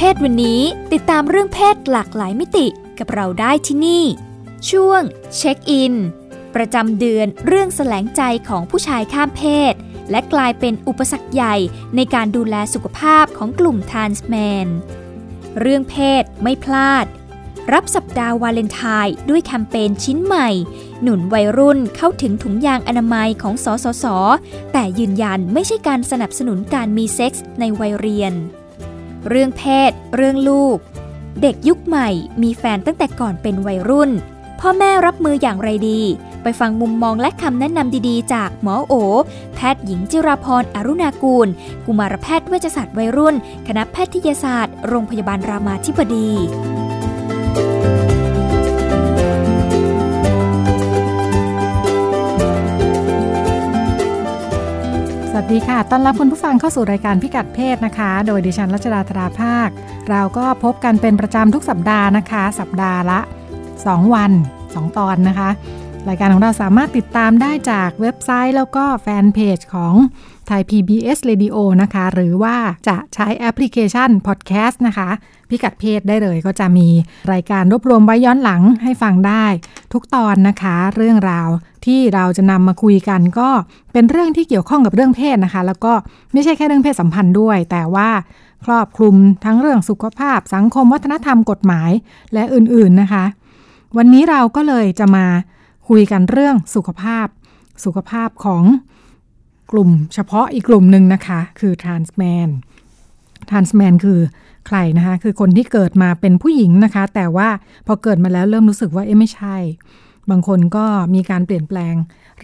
เพศวันนี้ติดตามเรื่องเพศหลากหลายมิติกับเราได้ที่นี่ ช่วงเช็คอิน ประจำเดือนเรื่องแสลงใจของผู้ชายข้ามเพศ และกลายเป็นอุปสรรคใหญ่ในการดูแลสุขภาพของกลุ่ม trans man เรื่องเพศไม่พลาด รับสัปดาห์วาเลนไทน์ด้วยแคมเปญชิ้นใหม่ หนุนวัยรุ่นเข้าถึงถุงยางอนามัยของสสส แต่ยืนยันไม่ใช่การสนับสนุนการมีเซ็กส์ในวัยเรียน เรื่องเพศ เรื่องลูก เด็กยุคใหม่มีแฟนตั้งแต่ก่อนเป็นวัยรุ่น พ่อแม่รับมืออย่างไรดี ไปฟังมุมมองและคำแนะนำดีๆ จากหมอโอ แพทย์หญิงจิราพรอรุณากูล กุมารแพทย์เวชศาสตร์วัยรุ่น คณะแพทยศาสตร์ โรงพยาบาลรามาธิบดี วัสดีค่ะ ต้อนรับคุณผู้ฟังเข้าสู่รายการพิกัดเพศนะคะ โดยดิฉันรัชดาธราภาค เราก็พบกันเป็นประจำทุกสัปดาห์นะคะ สัปดาห์ละ 2 วัน 2 ตอนนะคะ รายการของเราสามารถติดตามได้จากเว็บไซต์แล้วก็แฟนเพจของไทย PBS Radio นะคะ หรือว่าจะใช้แอปพลิเคชัน Podcast นะคะ พิกัดเพศได้เลยก็จะมีรายการรวบรวมไว้ย้อนหลังให้ฟังได้ ทุกตอนนะคะ เรื่องราว ที่เราจะนำมาคุยกันก็เป็นเรื่องที่เกี่ยวข้องกับเรื่องเพศนะคะ แล้วก็ไม่ใช่แค่เรื่องเพศสัมพันธ์ด้วย แต่ว่าครอบคลุมทั้งเรื่องสุขภาพ สังคมวัฒนธรรมกฎหมายและอื่นๆนะคะ วันนี้เราก็เลยจะมาคุยกันเรื่องสุขภาพ สุขภาพของกลุ่มเฉพาะอีกกลุ่มหนึ่งนะคะ คือ trans man trans man คือใครนะคะ คือคนที่เกิดมาเป็นผู้หญิงนะคะ แต่ว่าพอเกิดมาแล้วเริ่มรู้สึกว่าเอ๊ะไม่ใช่ บางคนก็มีการเปลี่ยนแปลง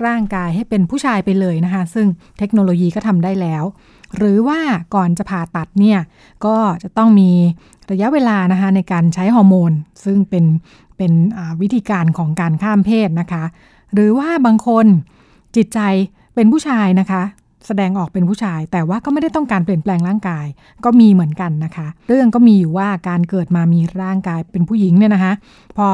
ร่างกายให้เป็นผู้ชายไปเลยนะคะ ซึ่งเทคโนโลยีก็ทำได้แล้ว หรือว่าก่อนจะผ่าตัดเนี่ย ก็จะต้องมีระยะเวลานะคะในการใช้ฮอร์โมน ซึ่งเป็นเป็นวิธีการของการข้ามเพศนะคะ หรือว่าบางคนจิตใจเป็นผู้ชายนะคะ แสดงออกเป็นผู้ชาย แต่ว่าก็ไม่ได้ต้องการเปลี่ยนแปลงร่างกาย ก็มีเหมือนกันนะคะ เรื่องก็มีอยู่ว่าการเกิดมามีร่างกายเป็นผู้หญิงเนี่ยนะคะ พอ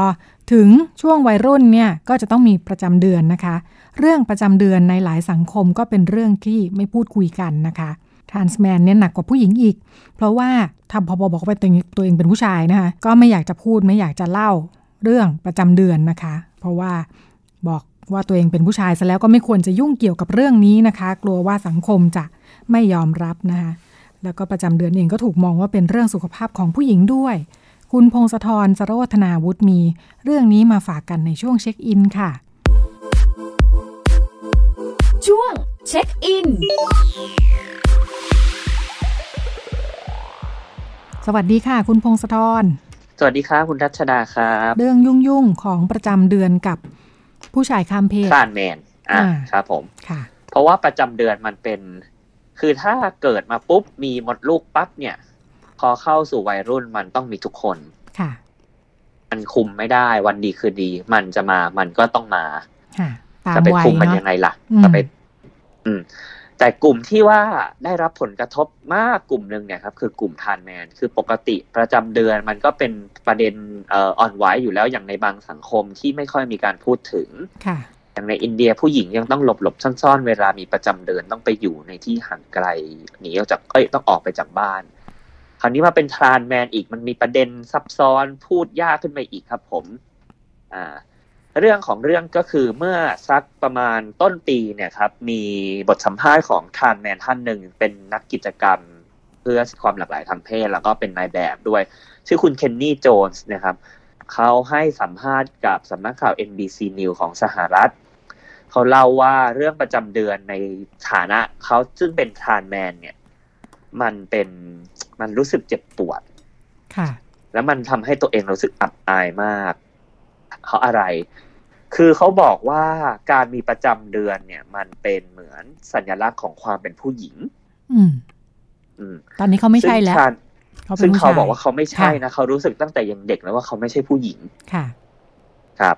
ถึงช่วงวัยรุ่นเนี่ยก็จะต้องมีประจำเดือนนะคะ เรื่องประจำเดือนในหลายสังคมก็เป็นเรื่องที่ไม่พูดคุยกันนะคะทรานส์แมนเนี่ยหนักกว่าผู้หญิงอีก เพราะว่าทำพอบอกว่าตัวเองตัวเองเป็นผู้ชายนะคะ ก็ไม่อยากจะพูดไม่อยากจะเล่าเรื่องประจำเดือนนะคะ เพราะว่าบอก ว่าตัวเองเป็นผู้ชายซะแล้วก็ไม่ควรจะยุ่งเกี่ยวกับเรื่องนี้นะคะ กลัวว่าสังคมจะไม่ยอมรับนะคะแล้วก็ประจำเดือนเองก็ถูกมองว่าเป็นเรื่องสุขภาพของผู้หญิงด้วย คุณพงศธรสโรธนาวุฒิมี เรื่องนี้มาฝากกันในช่วงเช็คอินค่ะ ช่วงเช็คอินสวัสดีค่ะ คุณพงศธรสวัสดีครับคุณรัชดาครับ เรื่องยุ่งๆของประจำเดือนกับ ผู้ชายข้ามเพศทรานแมนอ่าอ่าครับผมค่ะ เพราะว่าประจำเดือนมันเป็น คือถ้าเกิดมาปุ๊บมีมดลูกปั๊บเนี่ย พอเข้าสู่วัยรุ่นมันต้องมีทุกคนค่ะ มันคุมไม่ได้วันดีคือดี มันจะมามันก็ต้องมาค่ะตามจะไปวัยคุมมันเนาะยังไงล่ะอืมจะไป อืม แต่กลุ่มที่ว่าได้รับผลกระทบมากกลุ่มหนึ่งเนี่ยครับคือกลุ่มทานแมนคือปกติประจำเดือนมันก็เป็นประเด็นเอ่ออ่อนไหวอยู่แล้วอย่างในบางสังคมที่ไม่ค่อยมีการพูดถึงค่ะอย่างในอินเดียผู้หญิงยังต้องหลบหลบๆซ่อนๆ เวลามีประจำเดือนต้องไปอยู่ในที่ห่างไกลหนีออกจากเอ้ยต้องออกไปจากบ้าน คราวนี้มาเป็นทรานแมนอีกมันมีประเด็นซับซ้อนพูดยากขึ้นไปอีกครับผม อ่า เรื่องของเรื่องก็คือเมื่อสักประมาณต้นปีเนี่ยครับมีบทสัมภาษณ์ของทรานแมนท่านหนึ่งเป็นนักกิจกรรม เพื่อความหลากหลายทางเพศ แล้วก็เป็นนายแบบด้วย ชื่อคุณเคนนี่โจนส์นะครับเขาให้สัมภาษณ์กับสำนักข่าว NBC News ของสหรัฐ เขาเล่าว่าเรื่องประจำเดือนในฐานะเขาซึ่งเป็นทรานแมนเนี่ย มันเป็นมันรู้สึกเจ็บปวดค่ะ แล้วมันทำให้ตัวเองรู้สึกอับอายมากเขาอะไร คือเขาบอกว่าการมีประจำเดือนเนี่ย มันเป็นเหมือนสัญลักษณ์ของความเป็นผู้หญิง อืม อืม ตอนนี้เขาไม่ใช่แล้วซึ่งทรานเขาเป็ซึ่นงผู้เขาชายบอกว่าเขาไม่ใช่ค่ะนะเขารู้สึกตั้งแต่ยังเด็กแล้วว่าเขาไม่ใช่ผู้หญิง ค่ะ ครับ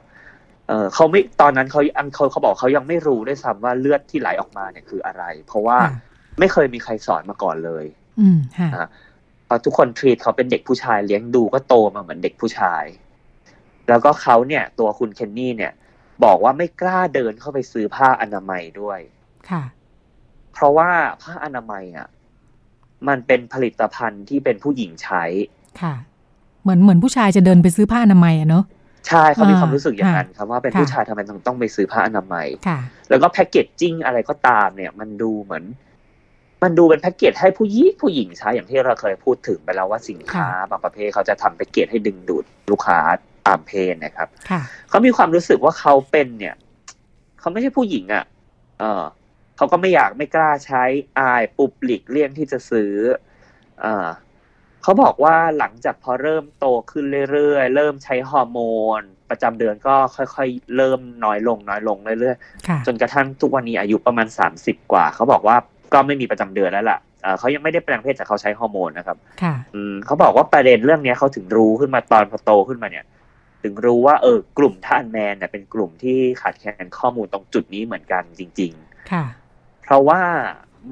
เออเขาไม่ตอนนั้นเขาอังเขาเขาบอกเขายังไม่รู้ด้วยซ้ำว่าเลือดที่ไหลออกมาเนี่ยคืออะไร เพราะว่าค่ะไม่เคยมีใครสอนมาก่อนเลย อืมค่ะอะเพราะทุกคนทรีตเขาเป็นเด็กผู้ชายเลี้ยงดูก็โตมาเหมือนเด็กผู้ชาย แล้วก็เขาเนี่ยตัวคุณเคนนี่เนี่ย บอกว่าไม่กล้าเดินเข้าไปซื้อผ้าอนามัยด้วยค่ะ เพราะว่าผ้าอนามัยอะ มันเป็นผลิตภัณฑ์ที่เป็นผู้หญิงใช้ค่ะ เหมือนเหมือนผู้ชายจะเดินไปซื้อผ้าอนามัยอะเนอะใช่เขามีอ่าความรู้สึกอย่างนั้นครับว่าเป็นค่ะผู้ชายทำไมต้องต้องไปซื้อผ้าอนามัยค่ะแล้วก็แพ็กเกจจิ้งอะไรก็ตามเนี่ย มันดูเหมือน มันดูเป็นแพ็กเกจให้ผู้หญิงผู้หญิงใช้อย่างที่เราเคยพูดถึงไปแล้วว่าสินค้าบางประเภทเขาจะทำแพ็กเกจให้ดึงดูดลูกค้า ตามเพศนะครับค่ะเขามีความรู้สึกว่าเขาเป็นเนี่ยเขาไม่ใช่ผู้หญิงอะ่ะ เออเขาก็ไม่อยากไม่กล้าใช้อายปุบหลีกเลี่ยงที่จะซื้อ เออเขาบอกว่าหลังจากพอเริ่มโตขึ้นเรื่อยๆ เริ่มใช้ฮอร์โมน ประจำเดือนก็ค่อยๆ เริ่มน้อยลงน้อยลงเรื่อยค่ะๆจนกระทั่งทุกวันนี้อายุประมาณสามสิบกว่า เขาบอกว่าก็ไม่มีประจำเดือนแล้วล่ะเอ่อเขายังไม่ได้แปลงเพศแต่เขาใช้ฮอร์โมนนะครับค่ะอืมเขาบอกว่าประเด็นเรื่องเนี้ยเขาถึงรู้ขึ้นมาตอนพอโตขึ้นมาเนี่ย ถึงรู้ว่าเออกลุ่มท่านแมนเนี่ยเป็นกลุ่มที่ขาดแคลนข้อมูลตรงจุดนี้เหมือนกันจริงค่ะๆเพราะว่า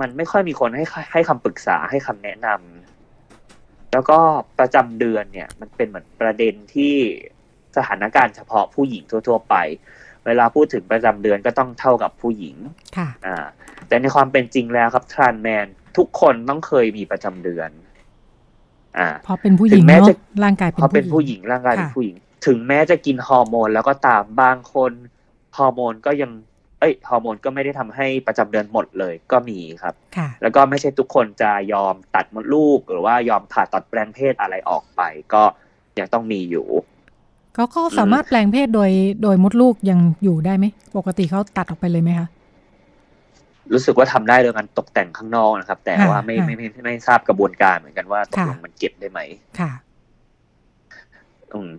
มันไม่ค่อยมีคนให้ให้คำปรึกษาให้คำแนะนำแล้วก็ประจำเดือนเนี่ย มันเป็นเหมือนประเด็นที่สถานการณ์เฉพาะผู้หญิงทั่ว ๆ ไป เวลาพูดถึงประจำเดือนก็ต้องเท่ากับผู้หญิง ค่ะ อ่า แต่ในความเป็นจริงแล้วครับทรานแมนทุกคนต้องเคยมีประจำเดือน อ่าพอเป็นผู้หญิงถึงแม้เนาะจะร่างกายเป็นพอเป็นผู้หญิงร่างกายเป็นค่ะผู้หญิง ถึงแม้จะกินฮอร์โมนแล้วก็ตามบางคนฮอร์โมนก็ยังเอ้ยฮอร์โมนก็ไม่ได้ทำให้ประจำเดือนหมดเลยก็มีครับค่ะแล้วก็ไม่ใช่ทุกคนจะยอมตัดมดลูก หรือว่ายอมผ่าตัดแปลงเพศอะไรออกไป ก็ยังต้องมีอยู่ก็ก็สามารถแปลงเพศโดยโดยมดลูกยังอยู่ได้ไหม ปกติเขาตัดออกไปเลยไหมคะรู้สึกว่าทำได้โดยการตกแต่งข้างนอกนะครับ แต่ค่ะว่าไม่ค่ะไม่ไม่ไม่ไม่ทราบกระบวนการเหมือนกันว่าตกค่ะลงมันเก็บได้ไหมค่ะอืม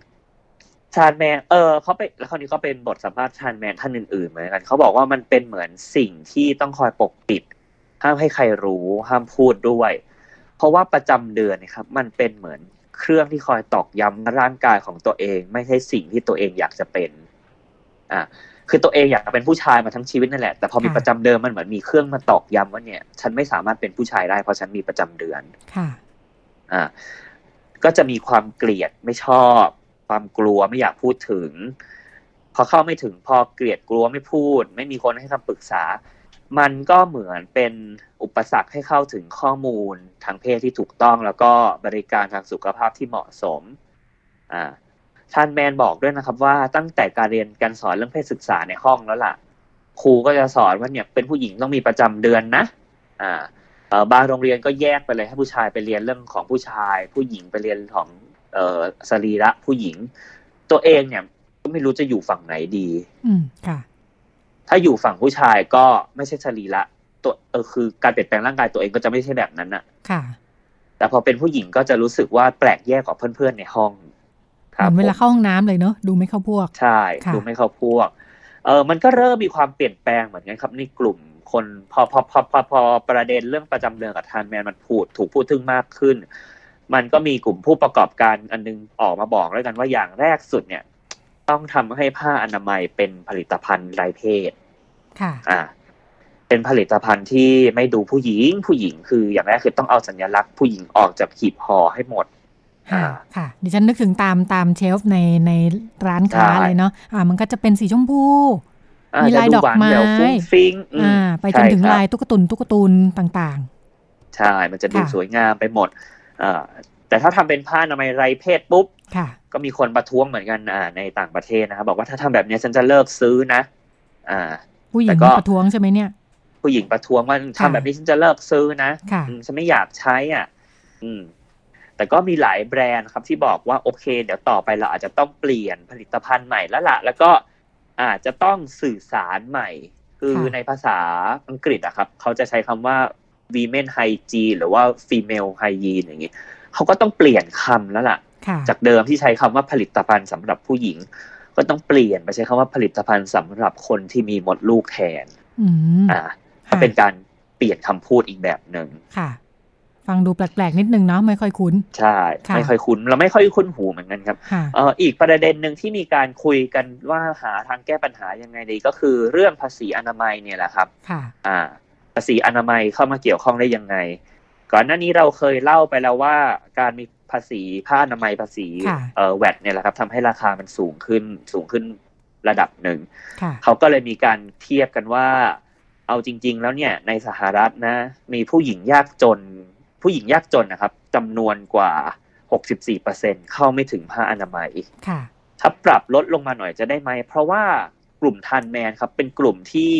ชานแมน เออเขาไปแล้วคราวนี้ก็เป็นบทสัมภาษณ์ชานแมนท่านอื่นๆเหมือนกันเขาบอกว่ามันเป็นเหมือนสิ่งที่ต้องคอยปกปิด ห้ามให้ใครรู้ ห้ามพูดด้วย เพราะว่าประจำเดือนเนะครับ มันเป็นเหมือนเครื่องที่คอยตอกย้ำร่างกายของตัวเอง ไม่ใช่สิ่งที่ตัวเองอยากจะเป็น อ่าคือตัวเองอยากจะเป็นผู้ชายมาทั้งชีวิตนั่นแหละแต่พอมีค่ะประจำเดือนมันเหมือนมีเครื่องมาตอกย้ำว่าเนี่ย ฉันไม่สามารถเป็นผู้ชายได้เพราะฉันมีประจำเดือนค่ะ อ่า ก็จะมีความเกลียดไม่ชอบ ความกลัวไม่อยากพูดถึง พอเข้าไม่ถึงพอเกลียดกลัวไม่พูด ไม่มีคนให้คำปรึกษา มันก็เหมือนเป็นอุปสรรคให้เข้าถึงข้อมูลทางเพศที่ถูกต้อง แล้วก็บริการทางสุขภาพที่เหมาะสมอ่าท่านแมนบอกด้วยนะครับว่าตั้งแต่การเรียนการสอนเรื่องเพศศึกษาในห้องแล้วล่ะ ครูก็จะสอนว่าเนี่ยเป็นผู้หญิงต้องมีประจำเดือนนะ อ่าบางโรงเรียนก็แยกไปเลยให้ผู้ชายไปเรียนเรื่องของผู้ชาย ผู้หญิงไปเรียนของ เอ่อสรีระผู้หญิง ตัวเองเนี่ยก็ไม่รู้จะอยู่ฝั่งไหนดี อืมค่ะ ถ้าอยู่ฝั่งผู้ชายก็ไม่ใช่สรีระตัวเออคือการเปลี่ยนแปลงร่างกายตัวเองก็จะไม่ใช่แบบนั้นน่ะค่ะ แต่พอเป็นผู้หญิงก็จะรู้สึกว่าแปลกแยกกว่าเพื่อนๆในห้องคเหรับมือนเวลาผมเข้าห้องน้ำเลยเนอะดูไม่เข้าพวก ใช่ค่ะดูไม่เข้าพวก เออมันก็เริ่มมีความเปลี่ยนแปลงเหมือนกันครับในกลุ่มคนพอพอพอพอพอประเด็นเรื่องประจำเดือนกับทานแมนมันพูดถูกพูดถึงมากขึ้น มันก็มีกลุ่มผู้ประกอบการอันนึงออกมาบอกแล้วกันว่าอย่างแรกสุดเนี่ย ต้องทำให้ผ้าอนามัยเป็นผลิตภัณฑ์ไร้เพศ ค่ะ อ่า เป็นผลิตภัณฑ์ที่ไม่ดูผู้หญิง ผู้หญิงคืออย่างแรกคือต้องเอาสัญลักษณ์ผู้หญิงออกจากหีบห่อให้หมดค่ะอ่าค่ะดิฉันนึกถึงตามตามเชลฟ์ในในร้านค้าใช่เลยเนาะอ่า มันก็จะเป็นสีชมพูอ่มีลายจะดอกหวานไม้แหววฟุ้งฟิ้งอืมอ่า ไปจนถึงใช่ครับลายตุ๊กตุนตุ๊กตุนต่างใช่ มันจะดูค่ะสวยงามไปหมดเอ่อ แต่ถ้าทำเป็นผ้าอนามัยไรเพศปุ๊บๆค่ะก็มีคนประท้วงเหมือนกันอ่าในต่างประเทศนะครับบอกว่าถ้าทำแบบนี้ฉันจะเลิกซื้อนะ อ่า ผู้หญิแต่งก็ประท้วงใช่ไหมเนี่ย ผู้หญิงประท้วงว่าค่ะทำแบบนี้ฉันจะเลิกซื้อนะค่ะอืมฉันไม่อยากใช้อะ อืม แต่ก็มีหลายแบรนด์ครับที่บอกว่าโอเค เดี๋ยวต่อไปเราอาจจะต้องเปลี่ยนผลิตภัณฑ์ใหม่แล้วล่ะแล้วก็อาจจะต้องสื่อสารใหม่ คือค่ะในภาษาอังกฤษอะครับ เขาจะใช้คำว่า women hygiene หรือว่า female hygiene อย่างนี้เขาก็ต้องเปลี่ยนคำแล้วล่ะค่ะ จากเดิมที่ใช้คำว่าผลิตภัณฑ์สำหรับผู้หญิง ก็ต้องเปลี่ยนไปใช้คำว่าผลิตภัณฑ์สำหรับคนที่มีมดลูกแทนอืมอ่าก็ค่ะเป็นการเปลี่ยนคำพูดอีกแบบหนึ่งค่ะฟัฟังดูแปลกๆนิดนึงเนาะไม่ค่อยคุ้น ใช่ ไม่ค่อยคุ้นเราไม่ค่อยคุ้นหูเหมือนกันครับเอออีกประเด็นหนึ่งที่มีการคุยกันว่าหาทางแก้ปัญหายังไงดีก็คือเรื่องภาษีอนามัยเนี่ยแหละครับ ค่ะ อ่าภาษีอนามัยเข้ามาเกี่ยวข้องได้ยังไง ก่อนหน้านี้เราเคยเล่าไปแล้วว่าการมีภาษีผ้าอนามัยภาษีเอ่อแวดเนี่ยแหละครับทำให้ราคามันสูงขึ้นสูงขึ้นระดับหนึ่ง เขาก็เลยมีการเทียบกันว่า เอาจริง ๆ แล้วเนี่ยในสหรัฐนะ มีผู้หญิงยากจน ผู้หญิงยากจนนะครับจำนวนกว่า 64%เข้าไม่ถึงผ้าอนามัยถ้าปรับลดลงมาหน่อยจะได้ไหม เพราะว่ากลุ่มทันแมนครับ เป็นกลุ่มที่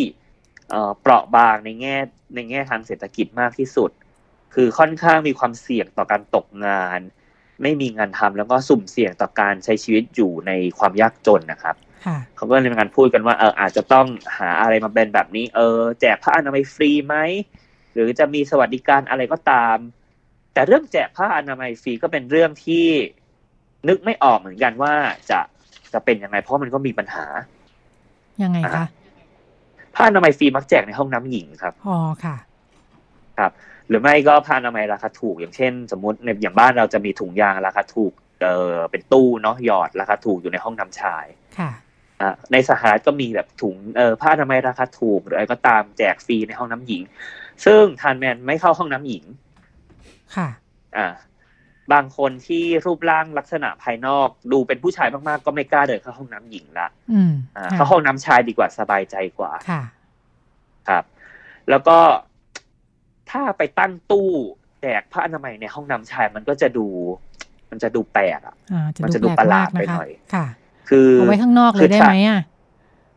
เปราะบางในแง่ในแง่ทางเศรษฐกิจมากที่สุด คือค่อนข้างมีความเสี่ยงต่อการตกงาน ไม่มีงานทำแล้วก็สุ่มเสี่ยงต่อการใช้ชีวิตอยู่ในความยากจนนะครับเขาก็เลยมีการพูดกันว่าเอออาจจะต้องหาอะไรมาเป็นแบบนี้ เออ แจกผ้าอนามัยฟรีไหมหรือจะมีสวัสดิการอะไรก็ตาม แต่เรื่องแจกผ้าอนามัยฟรีก็เป็นเรื่องที่นึกไม่ออกเหมือนกันว่าจะจะเป็นยังไงเพราะมันก็มีปัญหายังไงคะ ผ้าอนามัยฟรีมักแจกในห้องน้ำหญิงครับอ๋อค่ะ ครับ หรือไม่ก็ผ้าอนามัยราคาถูก อย่างเช่น สมมติในอย่างบ้านเราจะมีถุงยางราคาถูกเออเป็นตู้เนาะหยอดราคาถูกอยู่ในห้องน้ำชายค่ะในสหรัฐก็มีแบบถุงเออผ้าอนามัยราคาถูกหรืออะไรก็ตามแจกฟรีในห้องน้ำหญิง ซึ่งทานแมนไม่เข้าห้องน้ำหญิง ค่ะ อ่า บางคนที่รูปร่างลักษณะภายนอกดูเป็นผู้ชายมากๆ ก็ไม่กล้าเดินเข้าห้องน้ำหญิงละอืมอ่าเข้าห้องน้ำชายดีกว่าสบายใจกว่าค่ะ ครับ แล้วก็ถ้าไปตั้งตู้แจกผ้าอนามัยในห้องน้ำชายมันก็จะดู มันจะดูแปลกอะมันจะดูประหลาดไปหน่อยค่ะ คือเอาไว้ข้างนอกเลยได้ไหมอะ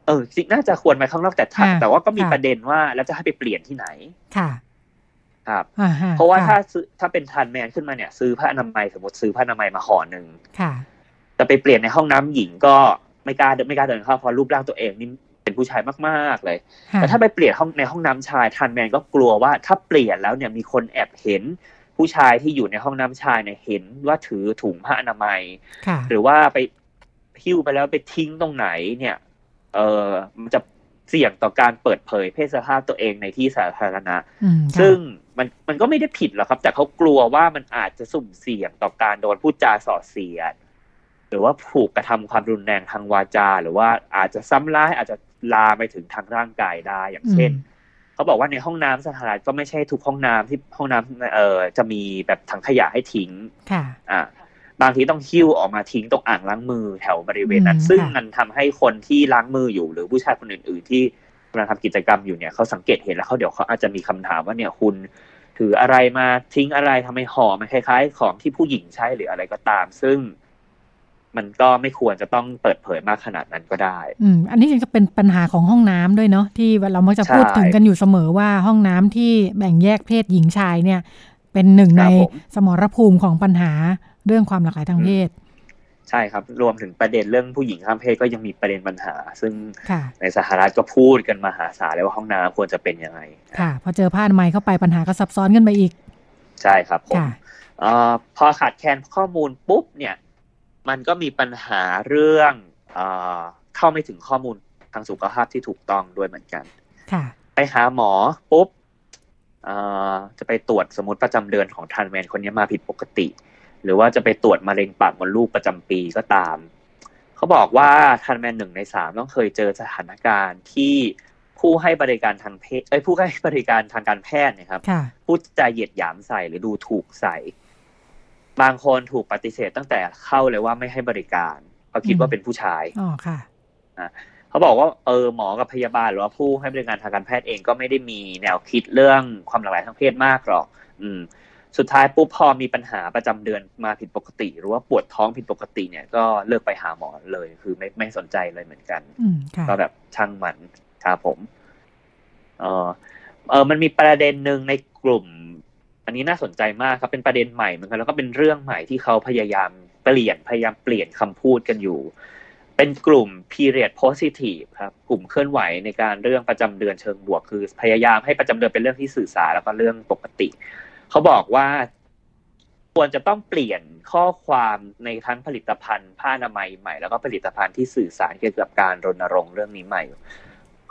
เออจริงน่าจะควรไปข้างนอกแต่ถ้าแต่ว่าก็มีประเด็นว่าแล้วจะให้ไปเปลี่ยนที่ไหนค่ะ ครับเพราะว่าถ้าซื้อถ้าเป็นทันแมนขึ้นมาเนี่ย ซื้อผ้าอนามัยสมมติซื้อผ้าอนามัยมาห่อหนึ่งค่ะแต่ไปเปลี่ยนในห้องน้ำหญิงก็ไม่กล้าไม่กล้าเดินเข้าเพราะรูปร่างตัวเองนี่เป็นผู้ชายมากๆเลย แต่ถ้าไปเปลี่ยนห้องในห้องน้ำชายทันแมนก็กลัวว่าถ้าเปลี่ยนแล้วเนี่ยมีคนแอบเห็นผู้ชายที่อยู่ในห้องน้ำชายเนี่ยเห็นว่าถือถุงผ้าอนามัย หรือว่าไปหิ้วไปแล้วไปทิ้งตรงไหนเนี่ย เออมันจะ เสี่ยงต่อการเปิดเผยเพศสภาพตัวเองในที่สาธารณะ ซึ่งมันมันก็ไม่ได้ผิดหรอกครับ แต่เขากลัวว่ามันอาจจะสุ่มเสี่ยงต่อการโดนพูดจาส่อเสียด หรือว่าผูกกระทำความรุนแรงทางวาจา หรือว่าอาจจะซ้ำร้ายอาจจะลาไปถึงทางร่างกายได้อย่างเช่นเขาบอกว่าในห้องน้ำสถานก็ไม่ใช่ทุกห้องน้ำที่ห้องน้ำเอ่อจะมีแบบถังขยะให้ทิ้ง ค่ะ อ่า บางทีต้องหิ้วออกมาทิ้งตรงอ่างล้างมือแถวบริเวณนั้น ซึ่งมันทำให้คนที่ล้างมืออยู่ หรือผู้ชายคนอื่น ๆ ที่กำลังทำกิจกรรมอยู่เนี่ยเขาสังเกตเห็นแล้วเขาเดี๋ยวเขาอาจจะมีคำถามว่าเนี่ยคุณถืออะไรมาทิ้งอะไรทำไมห่อมันคล้าย ๆ ของที่ผู้หญิงใช้หรืออะไรก็ตาม ซึ่งมันก็ไม่ควรจะต้องเปิดเผยมากขนาดนั้นก็ได้ อืม อันนี้จริงจะเป็นปัญหาของห้องน้ำด้วยเนาะที่เรามักจะพูดถึงกันอยู่เสมอว่าห้องน้ำที่แบ่งแยกเพศหญิงชายเนี่ย เป็นหนึ่งในสมรภูมิของปัญหา เรื่องความหลากหลายทางเพศใช่ครับ รวมถึงประเด็นเรื่องผู้หญิงข้ามเพศก็ยังมีประเด็นปัญหา ซึ่งในสหรัฐก็พูดกันมาหาศาลเลยว่าห้องน้ำควรจะเป็นยังไง ค่ะ พอเจอผ้าอนามัยเข้าไปปัญหาก็ซับซ้อนขึ้นไปอีก ใช่ครับผมอพอขาดแคลนข้อมูลปุ๊บเนี่ย มันก็มีปัญหาเรื่องอเข้าไม่ถึงข้อมูลทางสุขภาพที่ถูกต้องด้วยเหมือนกัน ค่ะ ไปหาหมอปุ๊บจะไปตรวจสมมติประจำเดือนของทันแมนคนนี้มาผิดปกติ หรือว่าจะไปตรวจมะเร็งปากมดลูกประจำปีก็ตาม เขาบอกว่าทันแมนหนึ่งในสามต้องเคยเจอสถานการณ์ที่ผู้ให้บริการทางเพศเอ้ยผู้ให้บริการทางการแพทย์นะครับพูดจาเหยียดหยามใส่หรือดูถูกใส่ บางคนถูกปฏิเสธตั้งแต่เข้าเลยว่าไม่ให้บริการเขาคิดว่าเป็นผู้ชายอ๋อค่ะเขาบอกว่าเออหมอกับพยาบาลหรือว่าผู้ให้บริการทางการแพทย์เองก็ไม่ได้มีแนวคิดเรื่องความหลากหลายทางเพศมากหรอก อืม สุดท้ายปุ๊บพอมีปัญหาประจำเดือนมาผิดปกติ หรือว่าปวดท้องผิดปกติเนี่ยก็เลิกไปหาหมอเลย คือไม่ไม่สนใจเลยเหมือนกันก็แบบช่างมันครับผมเออเออมันมีประเด็นหนึ่งในกลุ่ม อันนี้น่าสนใจมากครับเป็นประเด็นใหม่เหมือนกันแล้วก็เป็นเรื่องใหม่ที่เขาพยายามเปลี่ยนพยายามเปลี่ยนคำพูดกันอยู่ เป็นกลุ่ม period positive ครับ กลุ่มเคลื่อนไหวในการเรื่องประจำเดือนเชิงบวก คือพยายามให้ประจำเดือนเป็นเรื่องที่สื่อสารแล้วก็เรื่องปกติ เขาบอกว่าควรจะต้องเปลี่ยนข้อความในทั้งผลิตภัณฑ์ผ้าอนามัยใหม่ แล้วก็ผลิตภัณฑ์ที่สื่อสารเกี่ยวกับการรณรงค์เรื่องนี้ใหม่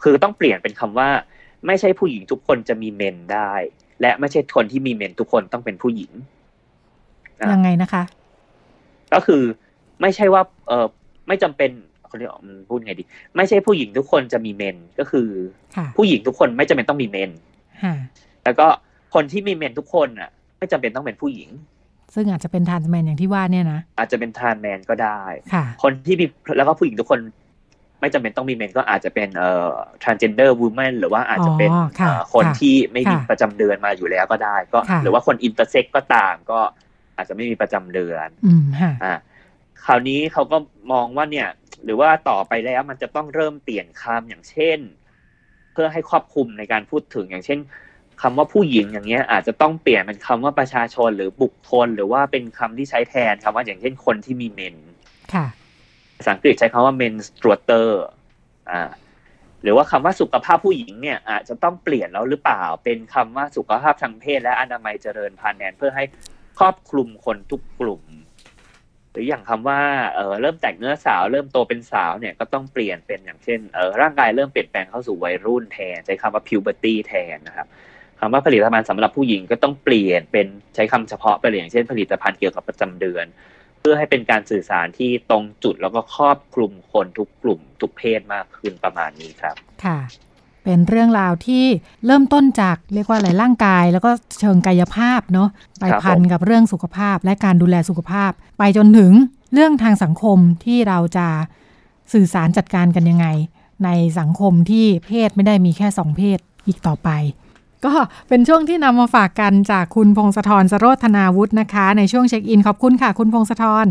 คือต้องเปลี่ยนเป็นคำว่า ไม่ใช่ผู้หญิงทุกคนจะมีเมนได้ และไม่ใช่คนที่มีเมนทุกคนต้องเป็นผู้หญิงอะยังไงนะคะ ก็คือไม่ใช่ว่า เออไม่จำเป็นเขาเรียกว่าอืมพูดไงดี ไม่ใช่ผู้หญิงทุกคนจะมีเมนก็คือค่ะผู้หญิงทุกคนไม่จำเป็นต้องมีเมนค่ะแล้วก็ คนที่มีเมนทุกคนอะ ไม่จำเป็นต้องเป็นผู้หญิง ซึ่งอาจจะเป็น trans man อย่างที่ว่าเนี่ยนะอาจจะเป็น trans man ก็ได้ค่ะ คนที่มีแล้วก็ผู้หญิงทุกคน ไม่จำเป็นต้องมีเมนก็อาจจะเป็นเอ่อ transgender woman หรือว่าอาจจะเป็นอ๋อค่ะเอ่อคนค่ะที่ไม่มีค่ะประจำเดือนมาอยู่แล้วก็ได้ ก็ค่ะหรือว่าคน intersex ก็ตามก็อาจจะไม่มีประจำเดือน อืมค่ะอ่าคราวนี้เขาก็มองว่าเนี่ย หรือว่าต่อไปแล้วมันจะต้องเริ่มเปลี่ยนคำอย่างเช่น เพื่อให้ครอบคลุมในการพูดถึงอย่างเช่น คำว่าผู้หญิงอย่างเงี้ยอาจจะต้องเปลี่ยนเป็นคำว่าประชาชนหรือบุคคล หรือว่าเป็นคำที่ใช้แทนคำว่าอย่างเช่นคนที่มีเมนค่ะภาษาอังกฤษใช้คำว่า menstruator อ่า หรือว่าคำว่าสุขภาพผู้หญิงเนี่ย อาจจะต้องเปลี่ยนแล้วหรือเปล่า เป็นคำว่าสุขภาพทางเพศ และอนามัยเจริญพันธุ์แนนเพื่อให้ครอบคลุมคนทุกกลุ่ม หรืออย่างคำว่าเออเริ่มแต่งเนื้อสาวเริ่มโตเป็นสาวเนี่ยก็ต้องเปลี่ยนเป็นอย่างเช่นเออร่างกายเริ่มเปลี่ยนแปลงเข้าสู่วัยรุ่นแทนใช้คำว่า puberty แทนนะครับ คำว่าผลิตภัณฑ์สำหรับผู้หญิงก็ต้องเปลี่ยนเป็นใช้คำเฉพาะไปเลยอย่างเช่นผลิตภัณฑ์เกี่ยวกับประจำเดือน เพื่อให้เป็นการสื่อสารที่ตรงจุดแล้วก็ครอบคลุมคนทุกกลุ่ม ทุกเพศมากขึ้นประมาณนี้ครับค่ะเป็นเรื่องราวที่เริ่มต้นจากเรียกว่าอะไรร่างกาย แล้วก็เชิงกายภาพเนาะไปพันกับเรื่องสุขภาพและการดูแลสุขภาพ ไปจนถึงเรื่องทางสังคมที่เราจะสื่อสารจัดการกันยังไง ในสังคมที่เพศไม่ได้มีแค่สองเพศอีกต่อไป ก็เป็นช่วงที่นำมาฝากกันจากคุณพงศธรสโรธนาวุฒินะคะ ในช่วงเช็คอินขอบคุณค่ะ คุณพงศธร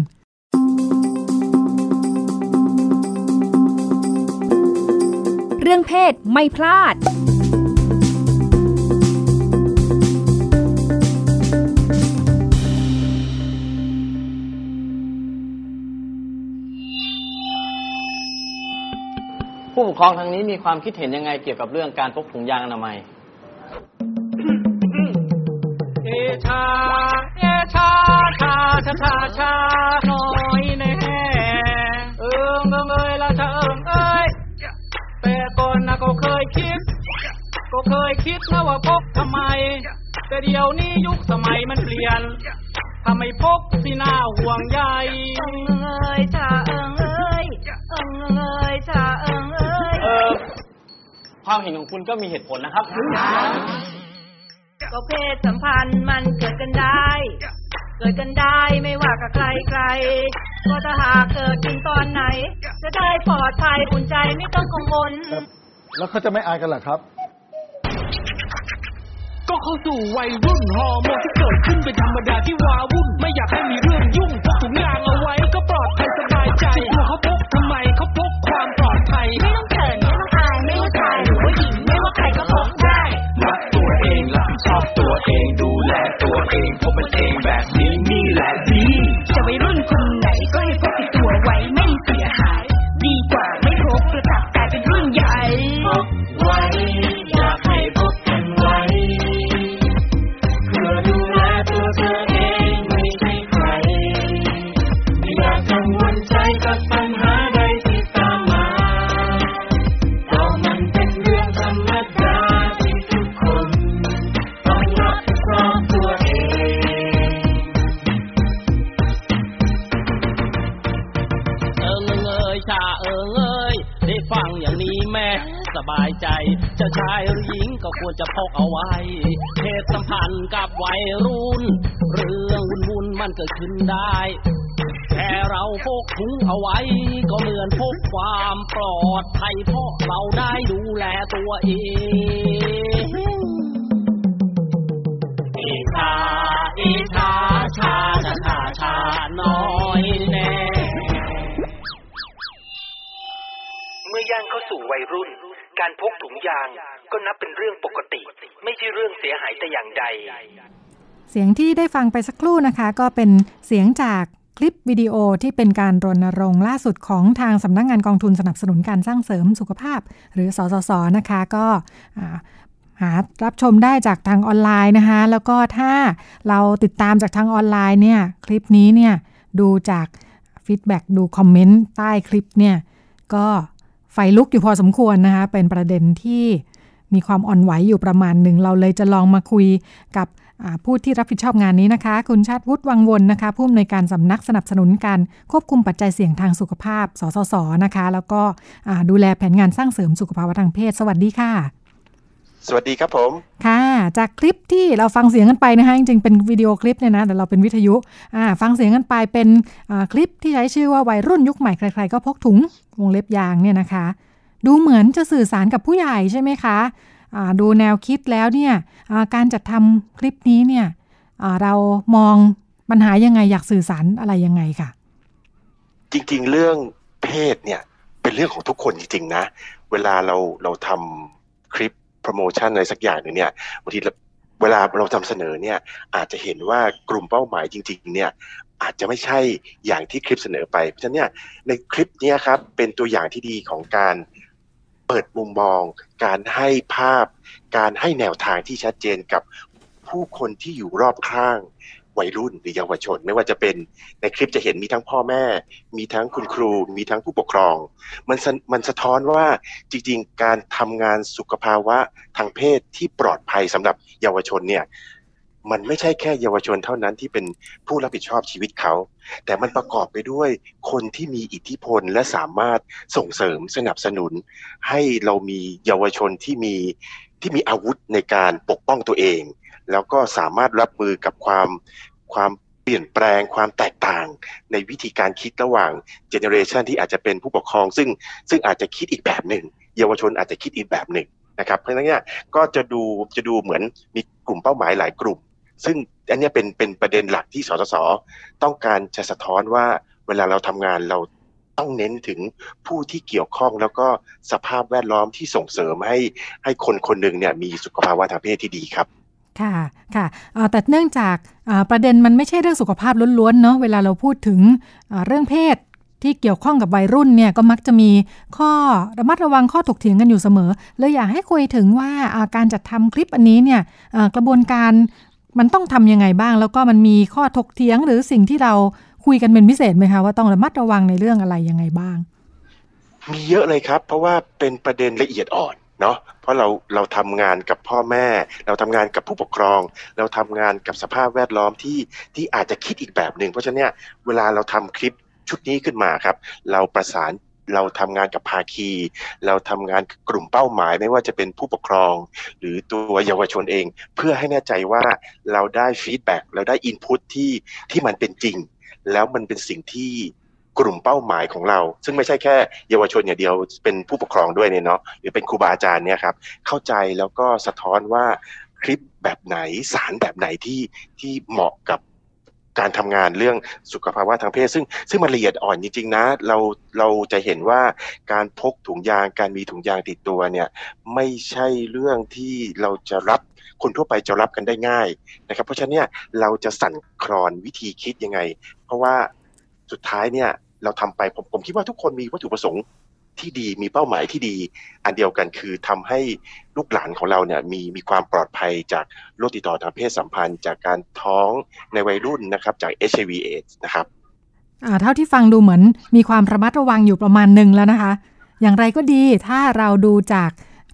เรื่องเพศไม่พลาดผู้ปกครองทางนี้มีความคิดเห็นยังไงเกี่ยวกับเรื่องการพกถุงยางอนามัยเอ ชาเอชาชาชาชาชาหน่อยแน่เอิงเอิงเอ้ยละชะเอิงเอ้ยแต่ก่อนนะก็เคยคิด ก็เคยคิดนะว่าพกทำไม แต่เดี๋ยวนี้ยุคสมัยมันเปลี่ยนทำไมพกที่น่าห่วงใยเอิงเอ้ยชาเอิงเอ้ยเอิงเอ้ยชาเอิงเอ้ยเออความเห็นของคุณก็มีเหตุผลนะครับ ก็เพศสัมพันธ์มันเกิดกันได้ เกิดกันได้ไม่ว่ากับใครใครก็ถ้าหากเกิดขึ้นตอนไหน จะได้ปลอดภัยอุ่นใจไม่ต้องกังวล แล้วเขาจะไม่อายกันเหรอครับ ก็เข้าสู่วัยรุ่นฮอร์โมนที่เกิดขึ้นเป็นธรรมดาที่ว้าวุ่น ไม่อยากให้มีเรื่องยุ่งพกถุงยางเอาไว้ก็ปลอดภัยสบายใจจะกลัวเขาพกทำไมเขาพกความปลอดภัยไม่ต้องเขิน ตัวเองดูแลตัวเองพบมันเองแบบนี้นี่แหละดีจะไชายหรือหญิงก็ควรจะพกเอาไว้เพศสัมพันธ์กับวัยรุ่น เรื่องวุ่นวุ่นมันเกิดขึ้นได้ แค่เราพกถุงเอาไว้ ก็เหมือนพกความปลอดภัยเพราะเราได้ดูแลตัวเองอีชาอีชาชาชาชาชาน้อยแน่เมื่อย่างเข้าสู่วัยรุ่น การพกถุงยางก็นับเป็นเรื่องปกติ ไม่ใช่เรื่องเสียหายแต่อย่างใด เสียงที่ได้ฟังไปสักครู่นะคะ ก็เป็นเสียงจากคลิปวิดีโอที่เป็นการรณรงค์ล่าสุดของทางสำนักงงานกองทุนสนับสนุนการสร้างเสริมสุขภาพ หรือสสสนะคะก็หารับชมได้จากทางออนไลน์นะคะ แล้วก็ถ้าเราติดตามจากทางออนไลน์เนี่ยคลิปนี้เนี่ยดูจากฟีดแบ็ดูคอมเมนต์ใต้คลิปเนี่ยก็ ไฟลุกอยู่พอสมควรนะคะ เป็นประเด็นที่มีความอ่อนไหวอยู่ประมาณหนึ่ง เราเลยจะลองมาคุยกับผู้ที่รับผิดชอบงานนี้นะคะ คุณชาติวุฒิวังวนนะคะ ผู้อำนวยการสำนักสนับสนุนการควบคุมปัจจัยเสี่ยงทางสุขภาพ สสส นะคะ แล้วก็ดูแลแผนงานสร้างเสริมสุขภาวะทางเพศ สวัสดีค่ะ สวัสดีครับผม ค่ะ จากคลิปที่เราฟังเสียงกันไปนะคะจริงๆเป็นวิดีโอคลิปเนี่ยนะแต่เราเป็นวิทยุฟังเสียงกันไปเป็นคลิปที่ใช้ชื่อว่าวัยรุ่นยุคใหม่ใคร ๆ ก็พกถุง วงเล็บยางเนี่ยนะคะ ดูเหมือนจะสื่อสารกับผู้ใหญ่ใช่ไหมคะดูแนวคิดแล้วเนี่ยการจัดทำคลิปนี้เนี่ยเรามองปัญหายังไงอยากสื่อสารอะไรยังไงค่ะ จริงๆ เรื่องเพศเนี่ยเป็นเรื่องของทุกคนจริงๆนะ เวลาเราเราทำคลิปโปรโมชั่นอะไรสักอย่างหนึ่งเนี่ยบางทีเวลาเราทำเสนอเนี่ยอาจจะเห็นว่ากลุ่มเป้าหมายจริง ๆ เนี่ย อาจจะไม่ใช่อย่างที่คลิปเสนอไป เพราะฉะนั้นเนี่ยในคลิปนี้ครับเป็นตัวอย่างที่ดีของการเปิดมุมมอง การให้ภาพ การให้แนวทางที่ชัดเจนกับผู้คนที่อยู่รอบข้างวัยรุ่นหรือเยาวชน ไม่ว่าจะเป็นในคลิปจะเห็นมีทั้งพ่อแม่ มีทั้งคุณครู มีทั้งผู้ปกครอง มันมันสะท้อนว่าจริง ๆ การทำงานสุขภาวะทางเพศที่ปลอดภัยสำหรับเยาวชนเนี่ย มันไม่ใช่แค่เยาวชนเท่านั้นที่เป็นผู้รับผิดชอบชีวิตเขา แต่มันประกอบไปด้วยคนที่มีอิทธิพลและสามารถส่งเสริมสนับสนุน ให้เรามีเยาวชนที่มีที่มีอาวุธในการปกป้องตัวเอง แล้วก็สามารถรับมือกับความความเปลี่ยนแปลงความแตกต่างในวิธีการคิดระหว่างเจเนอเรชันที่อาจจะเป็นผู้ปกครอง ซึ่งซึ่งอาจจะคิดอีกแบบหนึ่ง เยาวชนอาจจะคิดอีกแบบหนึ่งนะครับเพราะฉะนั้นเนี่ยก็จะดูจะดูเหมือนมีกลุ่มเป้าหมายหลายกลุ่ม ซึ่งอันนี้เป็นเป็นประเด็นหลักที่สสสต้องการจะสะท้อนว่าเวลาเราทำงานเราต้องเน้นถึงผู้ที่เกี่ยวข้องแล้วก็สภาพแวดล้อมที่ส่งเสริมให้ให้คนคนหนึ่งเนี่ยมีสุขภาวะทางเพศที่ดีครับค่ะค่ะแต่เนื่องจากประเด็นมันไม่ใช่เรื่องสุขภาพล้วนๆเนาะเวลาเราพูดถึงเรื่องเพศที่เกี่ยวข้องกับวัยรุ่นเนี่ยก็มักจะมีข้อระมัดระวังข้อถกเถียงกันอยู่เสมอเลยอยากให้คุยถึงว่าการจัดทำคลิปอันนี้เนี่ยกระบวนการ มันต้องทำยังไงบ้าง แล้วก็มันมีข้อถกเถียงหรือสิ่งที่เราคุยกันเป็นพิเศษไหมคะว่าต้องระมัดระวังในเรื่องอะไรยังไงบ้าง มีเยอะเลยครับ เพราะว่าเป็นประเด็นละเอียดอ่อนเนาะเพราะเราเราทำงานกับพ่อแม่ เราทำงานกับผู้ปกครอง เราทำงานกับสภาพแวดล้อมที่ที่อาจจะคิดอีกแบบหนึ่งเพราะฉะนั้นเวลาเราทำคลิปชุดนี้ขึ้นมาครับ เราประสาน เราทำงานกับภาคี เราทำงานกลุ่มเป้าหมาย ไม่ว่าจะเป็นผู้ปกครอง หรือตัวเยาวชนเอง เพื่อให้แน่ใจว่าเราได้ฟีดแบ็กเราได้อินพุตที่ที่มันเป็นจริง แล้วมันเป็นสิ่งที่กลุ่มเป้าหมายของเรา ซึ่งไม่ใช่แค่เยาวชนอย่างเดียวเป็นผู้ปกครองด้วยเนี่ยเนาะหรือเป็นครูบาอาจารย์เนี่ยครับเข้าใจแล้วก็สะท้อนว่าคลิปแบบไหนสารแบบไหนที่ที่เหมาะกับ การทำงานเรื่องสุขภาวะทางเพศ ซึ่งซึ่งมันละเอียดอ่อนจริงๆนะ เราเราจะเห็นว่าการพกถุงยางการมีถุงยางติดตัวเนี่ยไม่ใช่เรื่องที่เราจะรับคนทั่วไปจะรับกันได้ง่ายนะครับ เพราะฉะนั้นเนี่ยเราจะสั่นคลอนวิธีคิดยังไง เพราะว่าสุดท้ายเนี่ยเราทำไปผมผมคิดว่าทุกคนมีวัตถุประสงค์ ที่ดีมีเป้าหมายที่ดี อันเดียวกันคือทำให้ลูกหลานของเราเนี่ยมีมีความปลอดภัยจากโรคติดต่อทางเพศสัมพันธ์ จากการท้องในวัยรุ่นนะครับจาก HIV AIDS นะครับเท่าที่ฟังดูเหมือนมีความระมัดระวังอยู่ประมาณหนึ่งแล้วนะคะ อย่างไรก็ดีถ้าเราดูจาก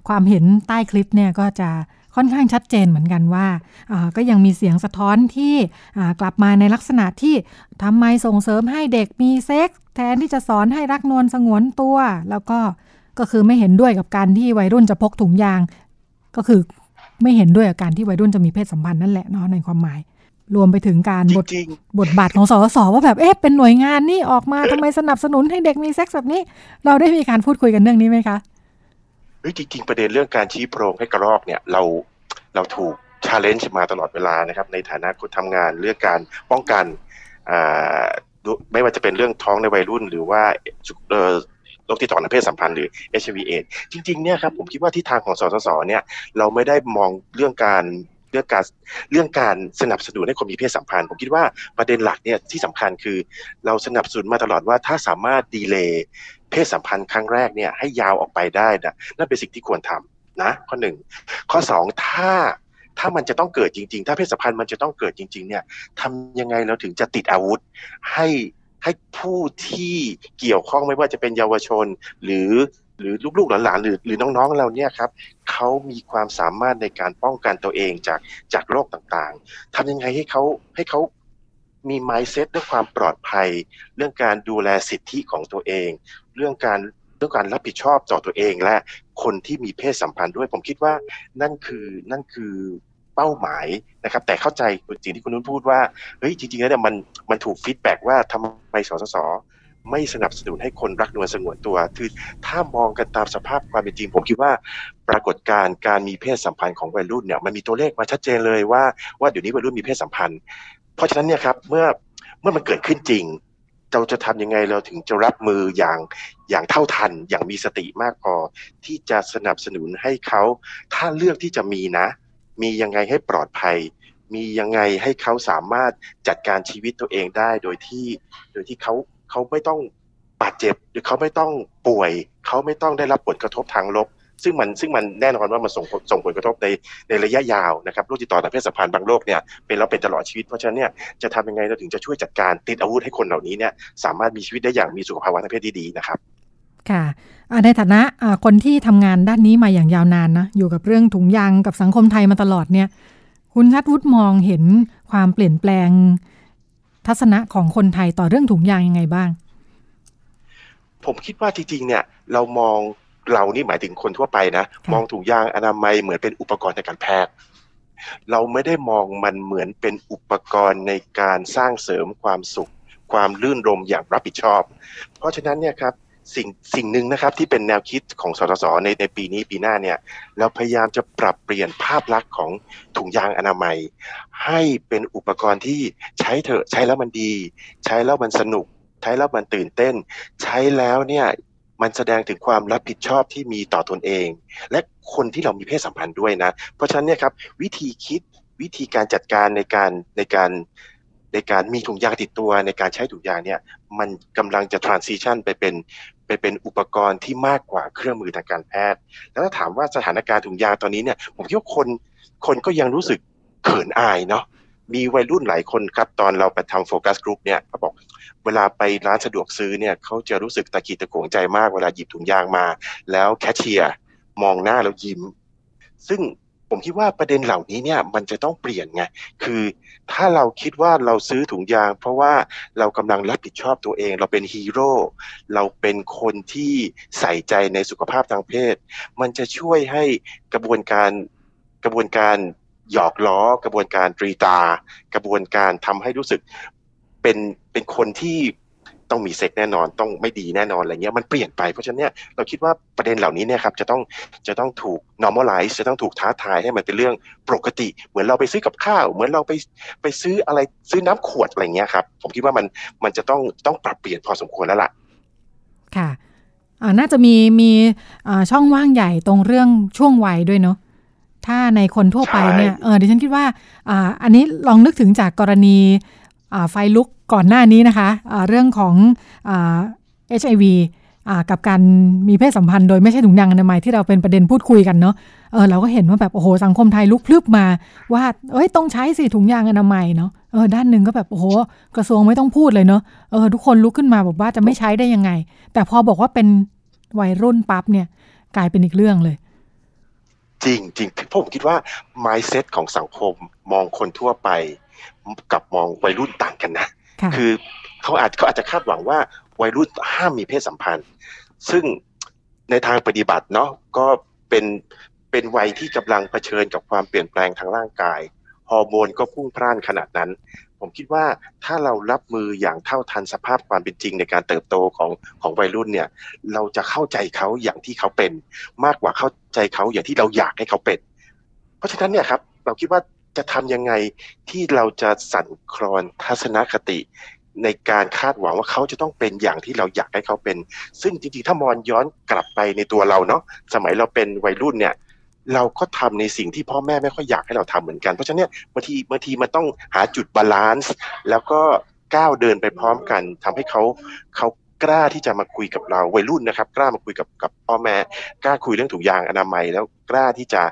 ความเห็นใต้คลิปเนี่ยก็จะ ค่อนข้างชัดเจนเหมือนกันว่า ก็ยังมีเสียงสะท้อนที่กลับมาในลักษณะที่ทำไมส่งเสริมให้เด็กมีเซ็กแทนที่จะสอนให้รักนวลสงวนตัว แล้วก็ก็คือไม่เห็นด้วยกับการที่วัยรุ่นจะพกถุงยาง ก็คือไม่เห็นด้วยกับการที่วัยรุ่นจะมีเพศสัมพันธ์นั่นแหละเนาะในความหมาย รวมไปถึงการบทบทบาทของสสว่าแบบเอ๊ะเป็นหน่วยงานนี่ออกมาทำไมสนับสนุนให้เด็กมีเซ็กส์แบบนี้ เราได้มีการพูดคุยกันเรื่องนี้ไหมคะ เฮ้ยจริงๆประเด็นเรื่องการชี้โพรงให้กระรอกเนี่ยเราเราถูก challenge มาตลอดเวลานะครับ ในฐานะคนทำงานเรื่องการป้องกันไม่ว่าจะเป็นเรื่องท้องในวัยรุ่น หรือว่าโรคติดต่อในเพศสัมพันธ์หรือ HIV เอจริงๆเนี่ยครับผมคิดว่าที่ทางของสสสเนี่ยเราไม่ได้มองเรื่องการเรื่องการเรื่องการสนับสนุนให้คนมีเพศสัมพันธ์ ผมคิดว่าประเด็นหลักเนี่ยที่สำคัญคือเราสนับสนุนมาตลอดว่าถ้าสามารถ delay เพศสัมพันธ์ครั้งแรกเนี่ยให้ยาวออกไปได้นะนั่นเป็นสิ่งที่ควรทำนะข้อหนึ่งข้อสองถ้าถ้ามันจะต้องเกิดจริง ๆ ถ้าเพศสัมพันธ์มันจะต้องเกิดจริง ๆ เนี่ยทำยังไงเราถึงจะติดอาวุธให้ให้ผู้ที่เกี่ยวข้องไม่ว่าจะเป็นเยาวชน หรือหรือลูกๆหลานๆหรือหรือน้องๆเราเนี่ยครับเขามีความสามารถในการป้องกันตัวเองจากจากโรคต่างๆทำยังไงให้เขาให้เขามี mindset เรื่องความปลอดภัย เรื่องการดูแลสิทธิของตัวเอง เรื่องการเรื่องการรับผิดชอบต่อตัวเองและคนที่มีเพศสัมพันธ์ด้วย ผมคิดว่านั่นคือนั่นคือเป้าหมายนะครับ แต่เข้าใจสิ่งที่คุณนุ่นพูดว่าเฮ้ยจริงๆแล้วเนี่ยมันมันถูกฟีดแบ็กว่าทำไมสสสไม่สนับสนุนให้คนรักนวลสงวนตัว คือถ้ามองกันตามสภาพความเป็นจริง ผมคิดว่าปรากฏการณ์การมีเพศสัมพันธ์ของวัยรุ่นเนี่ยมันมีตัวเลขมาชัดเจนเลยว่าว่าเดี๋ยวนี้วัยรุ่นมีเพศสัมพันธ์ เพราะฉะนั้นเนี่ยครับเมื่อเมื่อมันเกิดขึ้นจริง เราจะทำยังไงเราถึงจะรับมืออย่างอย่างเท่าทัน อย่างมีสติมากพอ ที่จะสนับสนุนให้เขา ถ้าเลือกที่จะมีนะ มียังไงให้ปลอดภัย มียังไงให้เขาสามารถจัดการชีวิตตัวเองได้โดยที่ โดยที่เขาเขาไม่ต้องบาดเจ็บ หรือเขาไม่ต้องป่วย เขาไม่ต้องได้รับผลกระทบทางลบ ซึ่งมันซึ่งมันแน่นอนว่ามันส่งส่งผลกระทบในในระยะยาวนะครับโรคติดต่อทางเพศสัมพันธ์บางโรคเนี่ยเป็นแล้วเป็นตลอดชีวิตเพราะฉะนั้นเนี่ยจะทำยังไงเราถึงจะช่วยจัดการติดอาวุธให้คนเหล่านี้เนี่ยสามารถมีชีวิตได้อย่างมีสุขภาวะทางเพศที่ดีนะครับค่ะอ่าในฐานะอ่าคนที่ทำงานด้านนี้มาอย่างยาวนานนะอยู่กับเรื่องถุงยางกับสังคมไทยมาตลอดเนี่ยคุณชัดวุฒิมองเห็นความเปลี่ยนแปลง ทัศนะของคนไทยต่อเรื่องถุงยางยังไงบ้าง ผมคิดว่าจริงๆเนี่ยเรามอง เรานี่หมายถึงคนทั่วไปนะ มองถุงยางอนามัยเหมือนเป็นอุปกรณ์ในการแพทย์ เราไม่ได้มองมันเหมือนเป็นอุปกรณ์ในการสร้างเสริมความสุข ความลื่นรมอย่างรับผิดชอบ เพราะฉะนั้นเนี่ยครับสิ่งสิ่งหนึ่งนะครับที่เป็นแนวคิดของสสสในในปีนี้ปีหน้าเนี่ยเราพยายามจะปรับเปลี่ยนภาพลักษณ์ของถุงยางอนามัย ให้เป็นอุปกรณ์ที่ใช้เถอะใช้แล้วมันดี ใช้แล้วมันสนุก ใช้แล้วมันตื่นเต้น ใช้แล้วเนี่ย มันแสดงถึงความรับผิดชอบที่มีต่อตนเอง และคนที่เรามีเพศสัมพันธ์ด้วยนะ เพราะฉะนั้นเนี่ยครับวิธีคิดวิธีการจัดการในการในการในการมีถุงยางติดตัวในการใช้ถุงยางเนี่ยมันกำลังจะ transition ไปเป็นไปเป็นอุปกรณ์ที่มากกว่าเครื่องมือทางการแพทย์ แล้วถ้าถามว่าสถานการณ์ถุงยางตอนนี้เนี่ยผมคิดว่าคนคนก็ยังรู้สึกเขินอายเนาะ มีวัยรุ่นหลายคนครับ ตอนเราไปทำโฟกัสกลุ่มเนี่ยเขาบอกเวลาไปร้านสะดวกซื้อเนี่ยเขาจะรู้สึกตะกีตะโกงใจมากเวลาหยิบถุงยางมา แล้วแคชเชียร์มองหน้าแล้วยิ้ม ซึ่งผมคิดว่าประเด็นเหล่านี้เนี่ยมันจะต้องเปลี่ยนไง คือถ้าเราคิดว่าเราซื้อถุงยาง เพราะว่าเรากำลังรับผิดชอบตัวเอง เราเป็นฮีโร่ เราเป็นคนที่ใส่ใจในสุขภาพทางเพศ มันจะช่วยให้กระบวนการกระบวนการ หยอกล้อกระบวนการตรีตา กระบวนการทำให้รู้สึกเป็นเป็นคนที่ต้องมีเซ็กแน่นอนต้องไม่ดีแน่นอนอะไรเงี้ยมันเปลี่ยนไปเพราะฉะนั้นเนี่ยเราคิดว่าประเด็นเหล่านี้เนี่ยครับจะต้องจะต้องถูก normalize จะต้องถูกท้าทายให้มันเป็นเรื่องปกติ เหมือนเราไปซื้อกับข้าว เหมือนเราไปไปซื้ออะไรซื้อน้ำขวดอะไรเงี้ยครับผมคิดว่ามันมันจะต้องต้องปรับเปลี่ยนพอสมควรแล้วล่ะ ค่ะน่าจะมีมีช่องว่างใหญ่ตรงเรื่องช่วงวัยด้วยเนาะ ถ้าในคนทั่วไปเนี่ยเออดิฉันคิดว่าอ่าอันนี้ลองนึกถึงจากกรณีอ่าไฟลุกก่อนหน้านี้นะคะะเรื่องของอ่า HIV อ่ากับการมีเพศสัมพันธ์โดยไม่ใช่ถุงยางอนามัยที่เราเป็นประเด็นพูดคุยกันเนาะเออเราก็เห็นว่าแบบโอ้โหสังคมไทยลุกพลึบมา ว่าเอ้ยต้องใช้สิถุงยางอนามัยเนาะเออด้านหนึ่งก็แบบโอ้โหกระทรวงไม่ต้องพูดเลยเนาะเออทุกคนลุกขึ้นมาบอกว่าจะไม่ใช้ได้ยังไง แต่พอบอกว่าเป็นวัยรุ่นปั๊บเนี่ยกลายเป็นอีกเรื่องเลย จริงจริงผมคิดว่า mindset ของสังคมมองคนทั่วไป กับมองวัยรุ่นต่างกันนะ คือเขาอาจเขาอาจจะคาดหวังว่าวัยรุ่นห้ามมีเพศสัมพันธ์ ซึ่งในทางปฏิบัติเนาะก็เป็นเป็นวัยที่กำลังเผชิญกับความเปลี่ยนแปลงทางร่างกาย ฮอร์โมนก็พุ่งพล่านขนาดนั้น ผมคิดว่าถ้าเรารับมืออย่างเท่าทันสภาพความเป็นจริงในการเติบโตของของวัยรุ่นเนี่ย เราจะเข้าใจเขาอย่างที่เขาเป็น มากกว่าเข้าใจเขาอย่างที่เราอยากให้เขาเป็น เพราะฉะนั้นเนี่ยครับ เราคิดว่าจะทำยังไงที่เราจะสั่นคลอนทัศนคติในการคาดหวังว่าเขาจะต้องเป็นอย่างที่เราอยากให้เขาเป็น ซึ่งจริงๆ ถ้ามองย้อนกลับไปในตัวเราเนาะ สมัยเราเป็นวัยรุ่นเนี่ย เราก็ทำในสิ่งที่พ่อแม่ไม่ค่อยอยากให้เราทำเหมือนกัน เพราะฉะนั้นเนี่ยบางทีบางทีมันต้องหาจุด balance แล้วก็ก้าวเดินไปพร้อมกันทำให้เขาเขากล้าที่จะมาคุยกับเราวัยรุ่นนะครับ กล้ามาคุยกับกับพ่อแม่กล้าคุยเรื่องถุงยางอนามัย แล้วกล้าที่จะ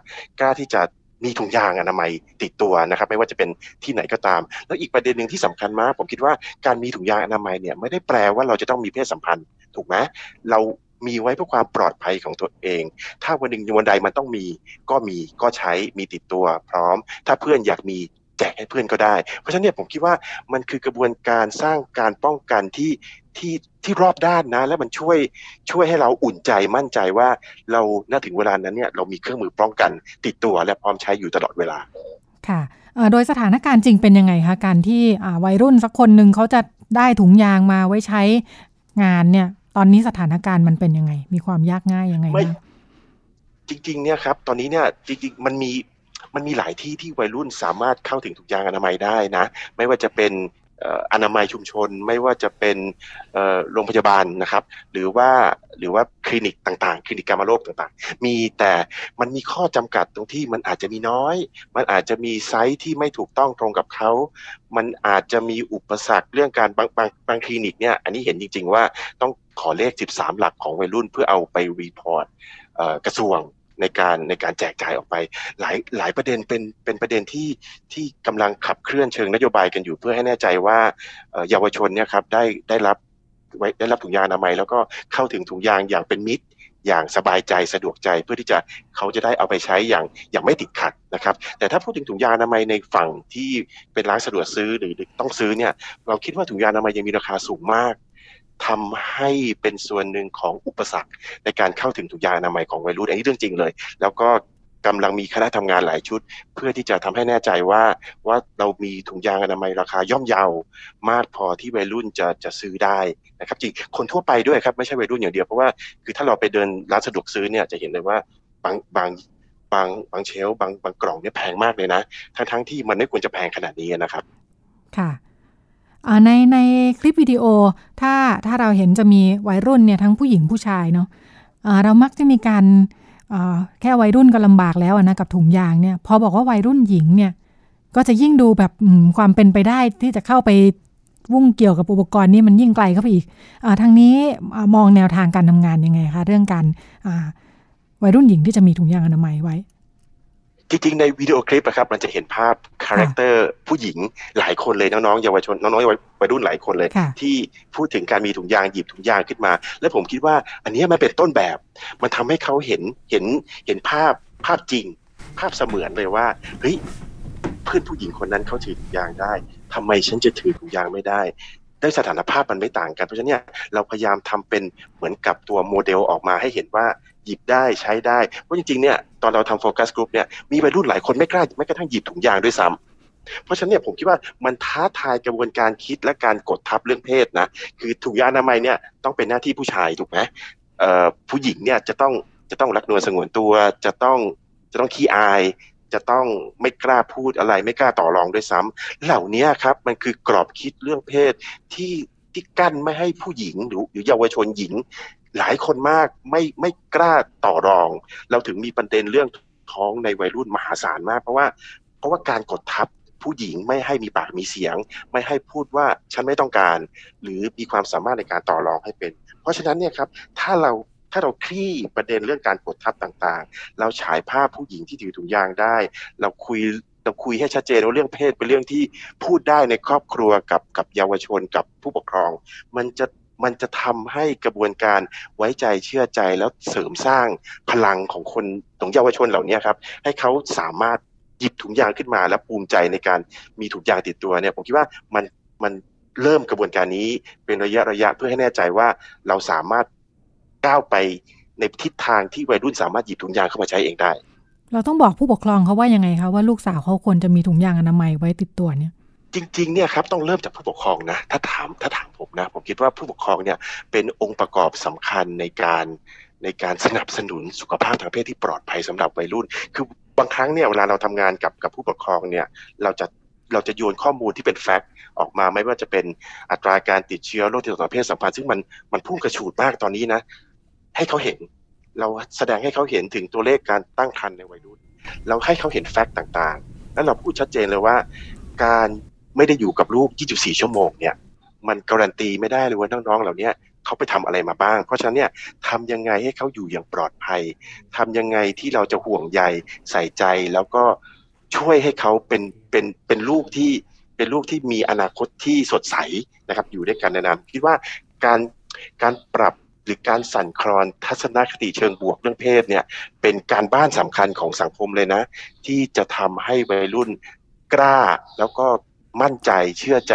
กล้าที่จะมีถุงยางอนามัยติดตัวนะครับ ไม่ว่าจะเป็นที่ไหนก็ตาม แล้วอีกประเด็นหนึ่งที่สำคัญมาก ผมคิดว่าการมีถุงยางอนามัยเนี่ยไม่ได้แปลว่าเราจะต้องมีเพศสัมพันธ์ถูกไหมเรา มีไว้เพื่อความปลอดภัยของตัวเอง ถ้าวันหนึ่งวันใดมันต้องมี ก็มีก็ใช้มีติดตัวพร้อม ถ้าเพื่อนอยากมีแจกให้เพื่อนก็ได้ เพราะฉะนั้นเนี่ยผมคิดว่ามันคือกระบวนการสร้างการป้องกันที่ที่ที่รอบด้านนะ แล้วมันช่วยช่วยให้เราอุ่นใจมั่นใจว่าเราน่าถึงเวลานั้นเนี่ยเรามีเครื่องมือป้องกัน ติดตัวและพร้อมใช้อยู่ตลอดเวลาค่ะโดยสถานการณ์จริงเป็นยังไงคะการที่วัยรุ่นสักคนหนึ่งเขาจะได้ถุงยางมาไว้ใช้งานเนี่ย ตอนนี้สถานการณ์มันเป็นยังไง มีความยากง่ายยังไงไม่บ้างจริง ๆ เนี่ยครับ ตอนนี้เนี่ยจริง ๆ มันมีมันมีหลายที่ที่วัยรุ่นสามารถเข้าถึงถุงยางอนามัยได้นะ ไม่ว่าจะเป็น อนามัยชุมชนไม่ว่าจะเป็นโรงพยาบาลนะครับ หรือว่าหรือว่าคลินิกต่างๆ คลินิกการมโรคต่างๆ มีแต่มันมีข้อจำกัดตรงที่มันอาจจะมีน้อย มันอาจจะมีไซส์ที่ไม่ถูกต้องตรงกับเขา มันอาจจะมีอุปสรรคเรื่องการบางบางบางคลินิกเนี่ยอันนี้เห็นจริง ๆ ว่าต้องขอเลข 13 หลักของวัยรุ่นเพื่อเอาไป report กระทรวง ในการในการแจกจ่ายออกไป หลายหลายประเด็นเป็นเป็นประเด็นที่ที่กำลังขับเคลื่อนเชิงนโยบายกันอยู่เพื่อให้แน่ใจว่าเอ่อเยาวชนเนี่ยครับได้ได้รับไว้ได้รับถุงยางอนามัยแล้วก็เข้าถึงถุงยางอย่างเป็นมิตร อย่างสบายใจสะดวกใจเพื่อที่จะเขาจะได้เอาไปใช้อย่างอย่างไม่ติดขัดนะครับ แต่ถ้าพูดถึงถุงยางอนามัยในฝั่งที่เป็นร้านสะดวกซื้อหรือต้องซื้อเนี่ยเราคิดว่าถุงยางอนามัยยังมีราคาสูงมาก ทำให้เป็นส่วนหนึ่งของอุปสรรค ในการเข้าถึงถุงยางอนามัยของวัยรุ่นอันนี้เรื่องจริงเลย แล้วก็กำลังมีคณะทำงานหลายชุด เพื่อที่จะทำให้แน่ใจว่าว่าเรามีถุงยางอนามัยราคาย่อมเยาวมากพอที่วัยรุ่นจะจะซื้อได้นะครับจริงคนทั่วไปด้วยครับไม่ใช่วัยรุ่นอย่างเดียวเพราะว่าคือถ้าเราไปเดินร้านสะดวกซื้อเนี่ยจะเห็นเลยว่าบางบางบางบางเชลฟ์บางบางกล่องเนี่ยแพงมากเลยนะ ทั้งทั้งที่มันไม่ควรจะแพงขนาดนี้นะครับ ค่ะ ในในคลิปวิดีโอถ้าถ้าเราเห็นจะมีวัยรุ่นเนี่ยทั้งผู้หญิงผู้ชายเนาะเรามักจะมีการแค่วัยรุ่นก็ลำบากแล้วนะกับถุงยางเนี่ยพอบอกว่าวัยรุ่นหญิงเนี่ยก็จะยิ่งดูแบบความเป็นไปได้ที่จะเข้าไปยุ่งเกี่ยวกับอุปกรณ์นี่มันยิ่งไกลเข้าไปอีก ทางนี้มองแนวทางการทำงานยังไงคะเรื่องการวัยรุ่นหญิงที่จะมีถุงยางอนามัยไว้ จริงๆในวิดีโอคลิปอะครับมันจะเห็นภาพ character ผู้หญิงหลายคนเลยน้องๆเยาวชนน้องๆวัยรุ่นหลายคนเลยค่ะที่พูดถึงการมีถุงยางหยิบถุงยางขึ้นมา และผมคิดว่าอันเนี้ยมันเป็นต้นแบบ มันทำให้เขาเห็นเห็นเห็นภาพภาพจริง ภาพเสมือนเลยว่าเฮ้ยเพื่อนผู้หญิงคนนั้นเขาถือถุงยางได้ทำไมฉันจะถือถุงยางไม่ได้ด้วยสถานภาพมันไม่ต่างกันเพราะฉะนั้นเนี่ยเราพยายามทำเป็นเหมือนกับตัวโมเดลออกมาให้เห็นว่า หยิบได้ใช้ได้เพราะจริงๆเนี่ยตอนเราทำโฟกัสกลุ่มเนี่ยมีวัยรุ่นหลายคนไม่กล้าแม้กระทั่งหยิบถุงยางด้วยซ้ำเพราะฉะนั้นเนี่ยผมคิดว่ามันท้าทายกระบวนการคิดและการกดทับเรื่องเพศนะคือถุงยางอนามัยเนี่ยต้องเป็นหน้าที่ผู้ชายถูกไหมผู้หญิงเนี่ยจะต้องจะต้องรักนวลสงวนตัว จะต้องจะต้องขี้อาย จะต้องไม่กล้าพูดอะไร ไม่กล้าต่อรองด้วยซ้ำเหล่านี้ครับมันคือกรอบคิดเรื่องเพศที่ที่กั้นไม่ให้ผู้หญิงหรือเยาวชนหญิง หลายคนมากไม่ไม่กล้าต่อรอง เราถึงมีประเด็นเรื่องท้องในวัยรุ่นมหาศาลมาก เพราะว่าเพราะว่าการกดทับผู้หญิงไม่ให้มีปากมีเสียง ไม่ให้พูดว่าฉันไม่ต้องการ หรือมีความสามารถในการต่อรองให้เป็น เพราะฉะนั้นเนี่ยครับถ้าเราถ้าเราคลี่ประเด็นเรื่องการกดทับต่างๆ เราฉายภาพผู้หญิงที่ถือถุงยางได้ เราคุยเราคุยให้ชัดเจนว่าเรื่องเพศเป็นเรื่องที่พูดได้ในครอบครัวกับกับเยาวชนกับผู้ปกครอง มันจะ มันจะทำให้กระบวนการไว้ใจเชื่อใจแล้วเสริมสร้างพลังของคนของเยาวชนเหล่านี้ครับให้เขาสามารถหยิบถุงยางขึ้นมา และภูมิใจในการมีถุงยางติดตัวเนี่ยผมคิดว่ามันมันเริ่มกระบวนการนี้เป็นระยะระยะเพื่อให้แน่ใจว่าเราสามารถก้าวไปในทิศทางที่วัยรุ่นสามารถหยิบถุงยางเข้ามาใช้เองได้ เราต้องบอกผู้ปกครองเขาว่ายังไงคะว่าลูกสาวเขาควรจะมีถุงยางอนามัยไว้ติดตัวเนี่ย จริงๆเนี่ยครับต้องเริ่มจากผู้ปกครองนะถ้าถามถ้าถามผมนะผมคิดว่าผู้ปกครองเนี่ยเป็นองค์ประกอบสำคัญในการในการสนับสนุนสุขภาพทางเพศที่ปลอดภัยสำหรับวัยรุ่น คือบางครั้งเนี่ยเวลาเราทำงานกับกับผู้ปกครองเนี่ยเราจะเราจะโยนข้อมูลที่เป็นแฟกต์ออกมาไม่ว่าจะเป็นอัตราการติดเชื้อโรคติดต่อทางเพศสัมพันธ์ซึ่งมันมันพุ่งกระฉูดมากตอนนี้นะ ให้เขาเห็น เราแสดงให้เขาเห็นถึงตัวเลขการตั้งครรภ์ในวัยรุ่น เราให้เขาเห็นแฟกต์ต่างๆ แล้วเราพูดชัดเจนเลยว่า การ ไม่ได้อยู่กับลูก 24 ชั่วโมงเนี่ย มันการันตีไม่ได้เลยว่าน้องๆเหล่านี้เขาไปทำอะไรมาบ้าง เพราะฉะนั้นเนี่ยทำยังไงให้เขาอยู่อย่างปลอดภัยทำยังไงที่เราจะห่วงใยใส่ใจแล้วก็ช่วยให้เขาเป็นเป็นเป็นลูกที่เป็นลูกที่มีอนาคตที่สดใสนะครับ อยู่ด้วยกันในนานคิดว่าการการปรับหรือการสั่นคลอนทัศนคติเชิงบวกเรื่องเพศเนี่ย เป็นการบ้านสำคัญของสังคมเลยนะ ที่จะทำให้วัยรุ่นกล้าแล้วก็ มั่นใจเชื่อใจ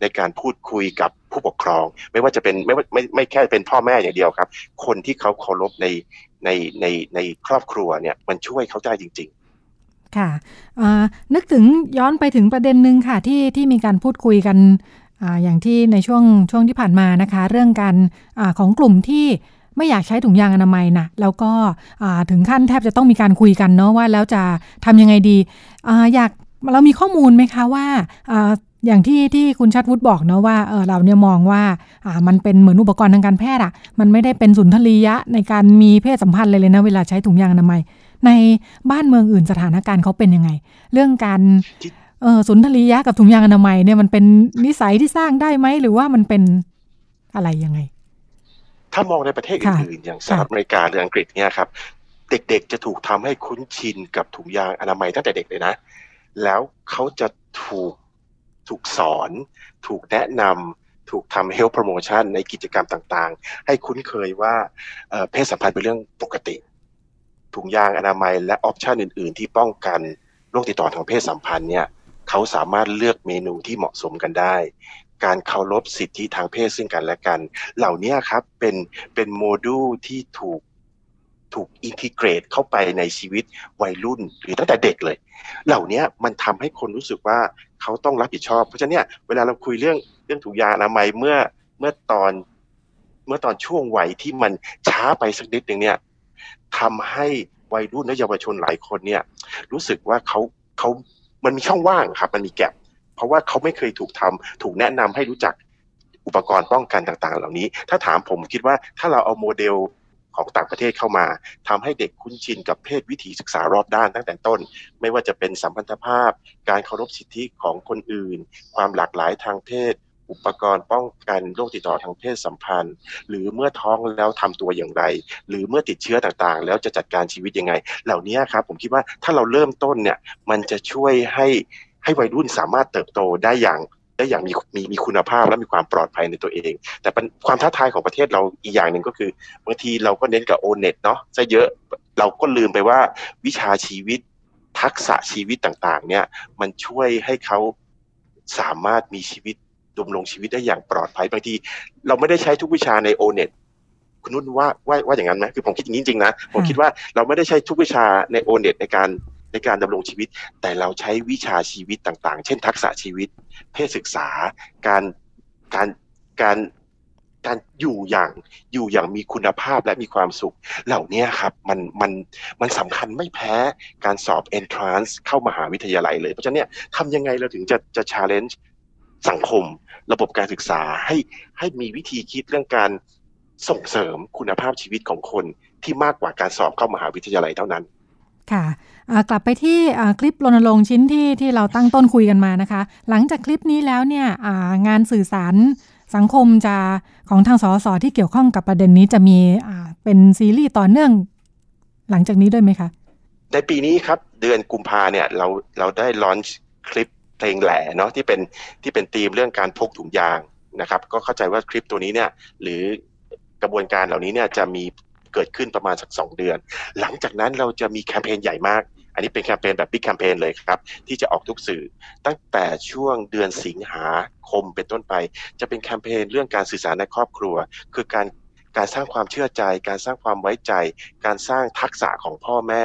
ในการพูดคุยกับผู้ปกครอง ไม่ว่าจะเป็นไม่ไม่ไม่แค่เป็นพ่อแม่อย่างเดียวครับ คนที่เขาเคารพในในในในครอบครัวเนี่ยมันช่วยเขาได้จริง ๆ ค่ะนึกถึงย้อนไปถึงประเด็นหนึ่งค่ะที่ที่มีการพูดคุยกันออย่างที่ในช่วงช่วงที่ผ่านมานะคะ เรื่องการอของกลุ่มที่ไม่อยากใช้ถุงยางอนามัยนะแล้วก็ถึงขั้นแทบจะต้องมีการคุยกันเนาะว่าแล้วจะทำยังไงดีออยาก เรามีข้อมูลไหมคะว่าอย่างที่ที่คุณชัดวุฒิบอกเนาะว่าเออเราเนี่ยมองว่าอ่ามันเป็นเหมือนอุปกรณ์ทางการแพทย์อะมันไม่ได้เป็นสุนทรียะในการมีเพศสัมพันธ์เลยเลยนะเวลาใช้ถุงยางอนามัย ในบ้านเมืองอื่นสถานการณ์เขาเป็นยังไง เรื่องการเออสุนทรียะกับถุงยางอนามัยเนี่ยมันเป็นนิสัยที่สร้างได้ไหมหรือว่ามันเป็นอะไรยังไง ถ้ามองในประเทศอื่นๆอย่างสหรัฐอเมริกาหรืออังกฤษเนี่ยครับเด็กๆจะถูกทำให้คุ้นชินกับถุงยางอนามัยตั้งแต่เด็กเลยนะ แล้วเขาจะถูกถูกสอน ถูกแนะนำถูกทำ health promotion ในกิจกรรมต่างๆ ให้คุ้นเคยว่าเพศสัมพันธ์เป็นเรื่องปกติ ถุงยางอนามัยและ option อื่น ๆ ที่ป้องกันโรคติดต่อทางเพศสัมพันธ์เนี่ยเขาสามารถเลือกเมนูที่เหมาะสมกันได้ การเคารพสิทธิทางเพศซึ่งกันและกัน เหล่านี้ครับเป็นเป็นโมดูลที่ถูก ถูกอินทิเกรตเข้าไปในชีวิตวัยรุ่นหรือตั้งแต่เด็กเลย เหล่านี้มันทำให้คนรู้สึกว่าเขาต้องรับผิดชอบ เพราะฉะนั้นเนี่ยเวลาเราคุยเรื่องเรื่องถุงยางอนามัยเมื่อเมื่อตอนเมื่อตอนช่วงวัยที่มันช้าไปสักนิดหนึ่งเนี่ยทำให้วัยรุ่นและเยาวชนหลายคนเนี่ย รู้สึกว่าเขาเขามันมีช่องว่างครับ มันมีแกลบเพราะว่าเขาไม่เคยถูกทำถูกแนะนำให้รู้จักอุปกรณ์ป้องกันต่าง ๆ เหล่านี้ ถ้าถามผมคิดว่าถ้าเราเอาโมเดล ของต่างประเทศเข้ามาทำให้เด็กคุ้นชินกับเพศวิถีศึกษารอบด้านตั้งแต่ต้น ไม่ว่าจะเป็นสัมพันธภาพ การเคารพสิทธิของคนอื่น ความหลากหลายทางเพศ อุปกรณ์ป้องกันโรคติดต่อทางเพศสัมพันธ์ หรือเมื่อท้องแล้วทำตัวอย่างไร หรือเมื่อติดเชื้อต่างๆ แล้วจะจัดการชีวิตยังไง เหล่านี้ครับผมคิดว่าถ้าเราเริ่มต้นเนี่ยมันจะช่วยให้ให้วัยรุ่นสามารถเติบโตได้อย่าง ได้อย่างมีมีมีคุณภาพและมีความปลอดภัยในตัวเอง แต่ความท้าทายของประเทศเราอีกอย่างหนึ่งก็คือบางทีเราก็เน้นกับโอเน็ตเนาะซะเยอะเราก็ลืมไปว่าวิชาชีวิต ทักษะชีวิตต่างๆ เนี่ย มันช่วยให้เขาสามารถมีชีวิตดำรงชีวิตได้อย่างปลอดภัยบางทีเราไม่ได้ใช้ทุกวิชาในโอเน็ต คุณนุ่นว่าว่าว่าอย่างนั้นไหมคือผมคิดอย่างนี้จริงๆนะ ผมคิดว่าเราไม่ได้ใช้ทุกวิชาในโอเน็ตในการในการดำรงชีวิต แต่เราใช้วิชาชีวิตต่างๆ เช่น ทักษะชีวิต เพศศึกษา การการการการอยู่อย่างอยู่อย่างมีคุณภาพและมีความสุข เหล่านี้ครับมันมันมันสำคัญไม่แพ้การสอบ entrance เข้ามหาวิทยาลัยเลย เพราะฉะนั้นเนี่ยทำยังไงเราถึงจะจะ challenge สังคม ระบบการศึกษาให้ให้มีวิธีคิดเรื่องการ ส่งเสริมคุณภาพชีวิตของคนที่มากกว่าการสอบเข้ามหาวิทยาลัยเท่านั้น ค่ะกลับไปที่คลิปรณรงค์ชิ้นที่ที่เราตั้งต้นคุยกันมานะคะ หลังจากคลิปนี้แล้วเนี่ยงานสื่อสารสังคมจะของทางสสที่เกี่ยวข้องกับประเด็นนี้จะมีเป็นซีรีส์ต่อเนื่องหลังจากนี้ด้วยไหมคะ ในปีนี้ครับเดือนกุมภาเนี่ยเราเราได้ลอนช์คลิปเพลงแหล่เนาะที่เป็นที่เป็นธีมเรื่องการพกถุงยางนะครับ ก็เข้าใจว่าคลิปตัวนี้เนี่ยหรือ กระบวนการเหล่านี้เนี่ยจะมีเกิดขึ้นประมาณสักสองเดือน หลังจากนั้นเราจะมีแคมเปญใหญ่มาก อันนี้เป็นแคมเปญแบบบิ๊กแคมเปญเลยครับ ที่จะออกทุกสื่อ ตั้งแต่ช่วงเดือนสิงหาคมเป็นต้นไป จะเป็นแคมเปญเรื่องการสื่อสารในครอบครัว คือการการสร้างความเชื่อใจ การสร้างความไว้ใจ การสร้างทักษะของพ่อแม่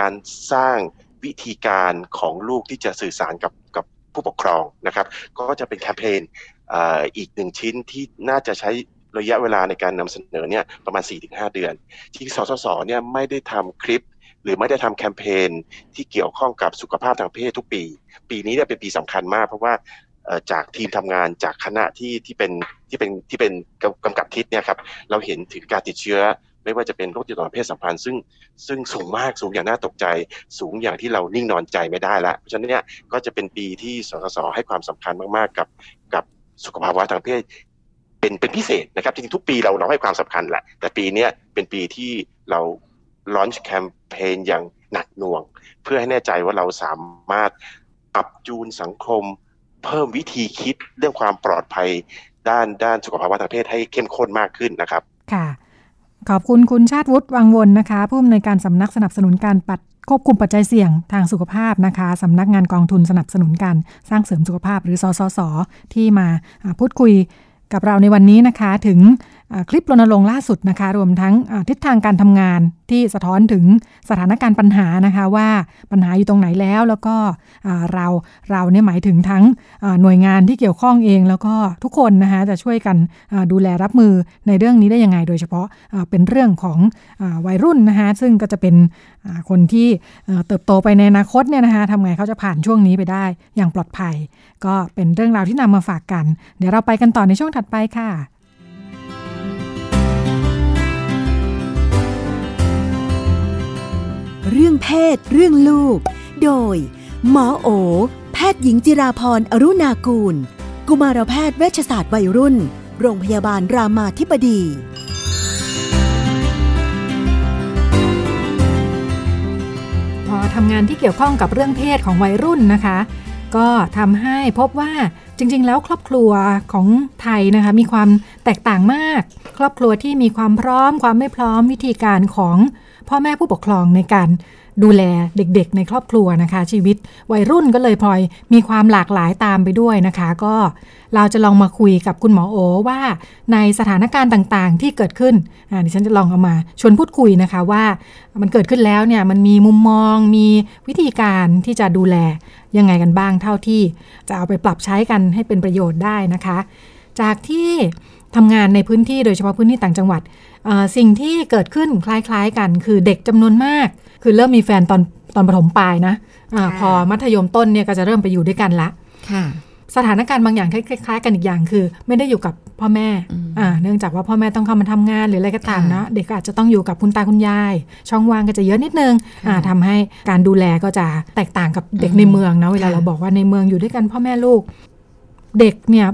การสร้างวิธีการของลูกที่จะสื่อสารกับกับผู้ปกครองนะครับ ก็จะเป็นแคมเปญอีกหนึ่งชิ้นที่น่าจะใช้ ระยะเวลาในการนำเสนอเนี่ยประมาณ 4-5 เดือน ที่สสสเนี่ยไม่ได้ทำคลิป หรือไม่ได้ทำแคมเปญที่เกี่ยวข้องกับสุขภาพทางเพศทุกปี ปีนี้เนี่ยเป็นปีสำคัญมาก เพราะว่าจากทีมทำงานจากคณะที่ที่เป็นที่เป็นที่เป็นกำกับทิศเนี่ยครับเราเห็นถึงการติดเชื้อไม่ว่าจะเป็นโรคติดต่อเพศสัมพันธ์ซึ่งซึ่งสูงมากสูงอย่างน่าตกใจ สูงอย่างที่เรานิ่งนอนใจไม่ได้ละเพราะฉะนั้นเนี่ยก็จะเป็นปีที่สสสให้ความสำคัญมากๆ กับกับสุขภาวะทางเพศ เป็นเป็นพิเศษนะครับจริงๆทุกปีเราเราให้ความสำคัญแหละ แต่ปีนี้เป็นปีที่เราลอนช์แคมเปญอย่างหนักหน่วง เพื่อให้แน่ใจว่าเราสามารถปรับจูนสังคม เพิ่มวิธีคิดเรื่องความปลอดภัยด้านด้านสุขภาวะทางเพศให้เข้มข้นมากขึ้นนะครับ ค่ะ ขอบคุณคุณชาติวุฒิวังวนนะคะ ผู้อำนวยการสำนักสนับสนุนการปัดควบคุมปัจจัยเสี่ยงทางสุขภาพนะคะสำนักงานกองทุนสนับสนุนการสร้างเสริมสุขภาพหรือสสส ที่มาพูดคุย กับเราในวันนี้นะคะถึง คลิปรณรงค์ล่าสุดนะคะ รวมทั้งทิศทางการทำงานที่สะท้อนถึงสถานการณ์ปัญหานะคะว่าปัญหาอยู่ตรงไหนแล้ว แล้วก็เราเราเนี่ยหมายถึงทั้งหน่วยงานที่เกี่ยวข้องเอง แล้วก็ทุกคนนะคะจะช่วยกันดูแลรับมือในเรื่องนี้ได้ยังไง โดยเฉพาะเป็นเรื่องของอวัยรุ่นนะคะซึ่งก็จะเป็นคนที่เอ่อเติบโตไปในอนาคตเนี่ยนะคะทำไงเขาจะผ่านช่วงนี้ไปได้อย่างปลอดภัย ก็เป็นเรื่องราวที่นำมาฝากกัน เดี๋ยวเราไปกันต่อในช่วงถัดไปค่ะ เรื่องเพศ เรื่องลูก โดย หมอโอ แพทย์หญิงจิราพรอรุณากูล กุมารแพทย์เวชศาสตร์วัยรุ่น โรงพยาบาลรามาธิบดี พอทำงานที่เกี่ยวข้องกับเรื่องเพศของวัยรุ่นนะคะ ก็ทำให้พบว่าจริง ๆ แล้วครอบครัวของไทยนะคะมีความแตกต่างมาก ครอบครัวที่มีความพร้อม ความไม่พร้อมวิธีการของ พ่อแม่ผู้ปกครองในการดูแลเด็กๆ ในครอบครัวนะคะ ชีวิตวัยรุ่นก็เลยพลอยมีความหลากหลายตามไปด้วยนะคะ ก็เราจะลองมาคุยกับคุณหมอโอว่า ในสถานการณ์ต่างๆ ที่เกิดขึ้นอ่าดิฉันจะลองเอามาชวนพูดคุยนะคะว่ามันเกิดขึ้นแล้วเนี่ยมันมีมุมมองมีวิธีการที่จะดูแลยังไงกันบ้างเท่าที่จะเอาไปปรับใช้กันให้เป็นประโยชน์ได้นะคะ จากที่ทำงานในพื้นที่โดยเฉพาะพื้นที่ต่างจังหวัด สิ่งที่เกิดขึ้นคล้ายๆกัน คือเด็กจำนวนมาก คือเริ่มมีแฟนตอนตอนประถมปลายนะอาพอมัธยมต้นเนี่ยก็จะเริ่มไปอยู่ด้วยกันละค่ะสถานการณ์บางอย่างคล้ายๆ กันอีกอย่างคือ ไม่ได้อยู่กับพ่อแม่อ่าเนื่องจากว่าพ่อแม่ต้องเข้ามาทำงานหรืออะไรก็ตามนะเด็กก็อาจจะต้องอยู่กับคุณตาคุณยาย ช่องว่างก็จะเยอะนิดนึงอ่าทำให้การดูแลก็จะแตกต่างกับเด็กในเมืองนะเวลาเราบอกว่าในเมืองอยู่ด้วยกันพ่อแม่ลูก เด็กเนี่ย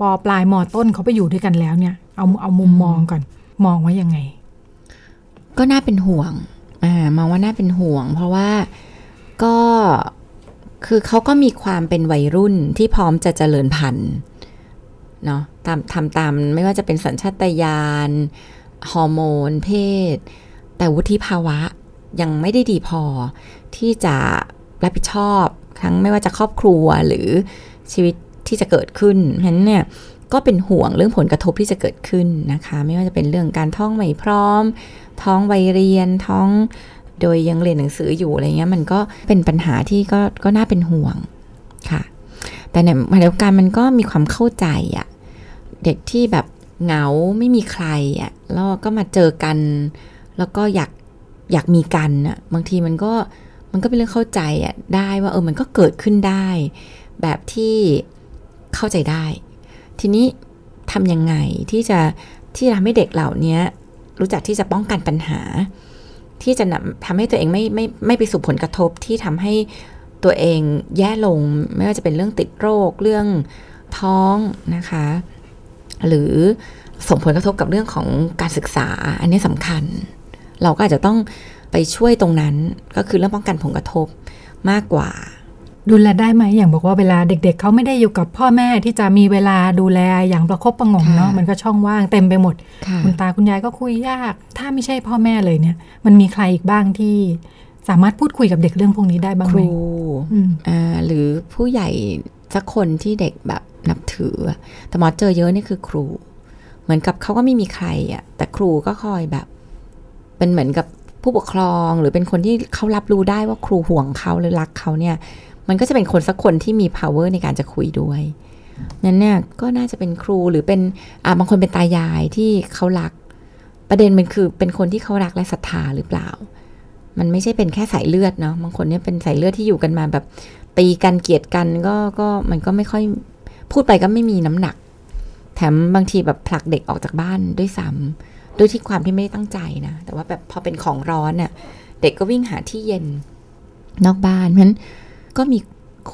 ปอปลายมอต้นเขาไปอยู่ด้วยกันแล้วเนี่ยเอาเอามุมมองก่อน มองว่ายังไง ก็น่าเป็นห่วงอ่ามองว่าน่าเป็นห่วง เพราะว่าก็คือเขาก็มีความเป็นวัยรุ่นที่พร้อมจะเจริญพันธุ์เนาะตามทำตามไม่ว่าจะเป็นสัญชาตญาณฮอร์โมน เพศ แต่วุฒิภาวะยังไม่ได้ดีพอที่จะรับผิดชอบทั้งไม่ว่าจะครอบครัวหรือชีวิตที่จะเกิดขึ้นฉะนั้นเนี่ย ก็เป็นห่วงเรื่องผลกระทบที่จะเกิดขึ้นนะคะ ไม่ว่าจะเป็นเรื่องการท้องไม่พร้อม ท้องวัยเรียนท้องโดยยังเรียนหนังสืออยู่อะไรเงี้ยมันก็เป็นปัญหาที่ก็ก็น่าเป็นห่วงค่ะ แต่ในขณะเดียวกันมันก็มีความเข้าใจอะเด็กที่แบบเหงาไม่มีใครอะแล้วก็มาเจอกัน แล้วก็อยากอยากมีกันอะบางทีมันก็มันก็เป็นเรื่องเข้าใจอะได้ว่าเออมันก็เกิดขึ้นได้ แบบที่เข้าใจได้ ทีนี้ทำยังไงที่จะที่จะทำให้เด็กเหล่านี้รู้จักที่จะป้องกันปัญหา ที่จะทำให้ตัวเองไม่ไม่ไม่ไปสู่ผลกระทบที่ทำให้ตัวเองแย่ลง ไม่ว่าจะเป็นเรื่องติดโรคเรื่องท้องนะคะ หรือส่งผลกระทบกับเรื่องของการศึกษา อันนี้สำคัญ เราก็อาจจะต้องไปช่วยตรงนั้นก็คือเรื่องป้องกันผลกระทบมากกว่า ดูแลได้ไหมอย่างบอกว่าเวลาเด็กๆเขาไม่ได้อยู่กับพ่อแม่ที่จะมีเวลาดูแลอย่างประคบประหงมเนาะมันก็ช่องว่างเต็มไปหมด คุณตาคุณยายก็คุยยาก ถ้าไม่ใช่พ่อแม่เลยเนี่ย มันมีใครอีกบ้างที่สามารถพูดคุยกับเด็กเรื่องพวกนี้ได้บ้างคไหมรูอ่าหรือผู้ใหญ่สักคนที่เด็กแบบนับถือ แต่หมอเจอเยอะนี่คือครู เหมือนกับเขาก็ไม่มีใครอะ แต่ครูก็คอยแบบ เป็นเหมือนกับผู้ปกครองหรือเป็นคนที่เขารับรู้ได้ว่าครูห่วงเขาหรือรักเขาเนี่ย มันก็จะเป็นคนสักคนที่มี power ในการจะคุยด้วยนั้นเนี่ยก็น่าจะเป็นครูหรือเป็นอ่าบางคนเป็นตายายที่เขารัก ประเด็นมันคือเป็นคนที่เขารักและศรัทธาหรือเปล่า มันไม่ใช่เป็นแค่สายเลือดเนาะบางคนเนี่ยเป็นสายเลือดที่อยู่กันมาแบบตีกันเกลียดกันก็ก็มันก็ไม่ค่อยพูดไปก็ไม่มีน้ำหนัก แถมบางทีแบบผลักเด็กออกจากบ้านด้วยซ้ำด้วยที่ความที่ไม่ได้ตั้งใจนะ แต่ว่าแบบพอเป็นของร้อนเนี่ยเด็กก็วิ่งหาที่เย็นนอกบ้านเพราะฉะนั้น ก็มี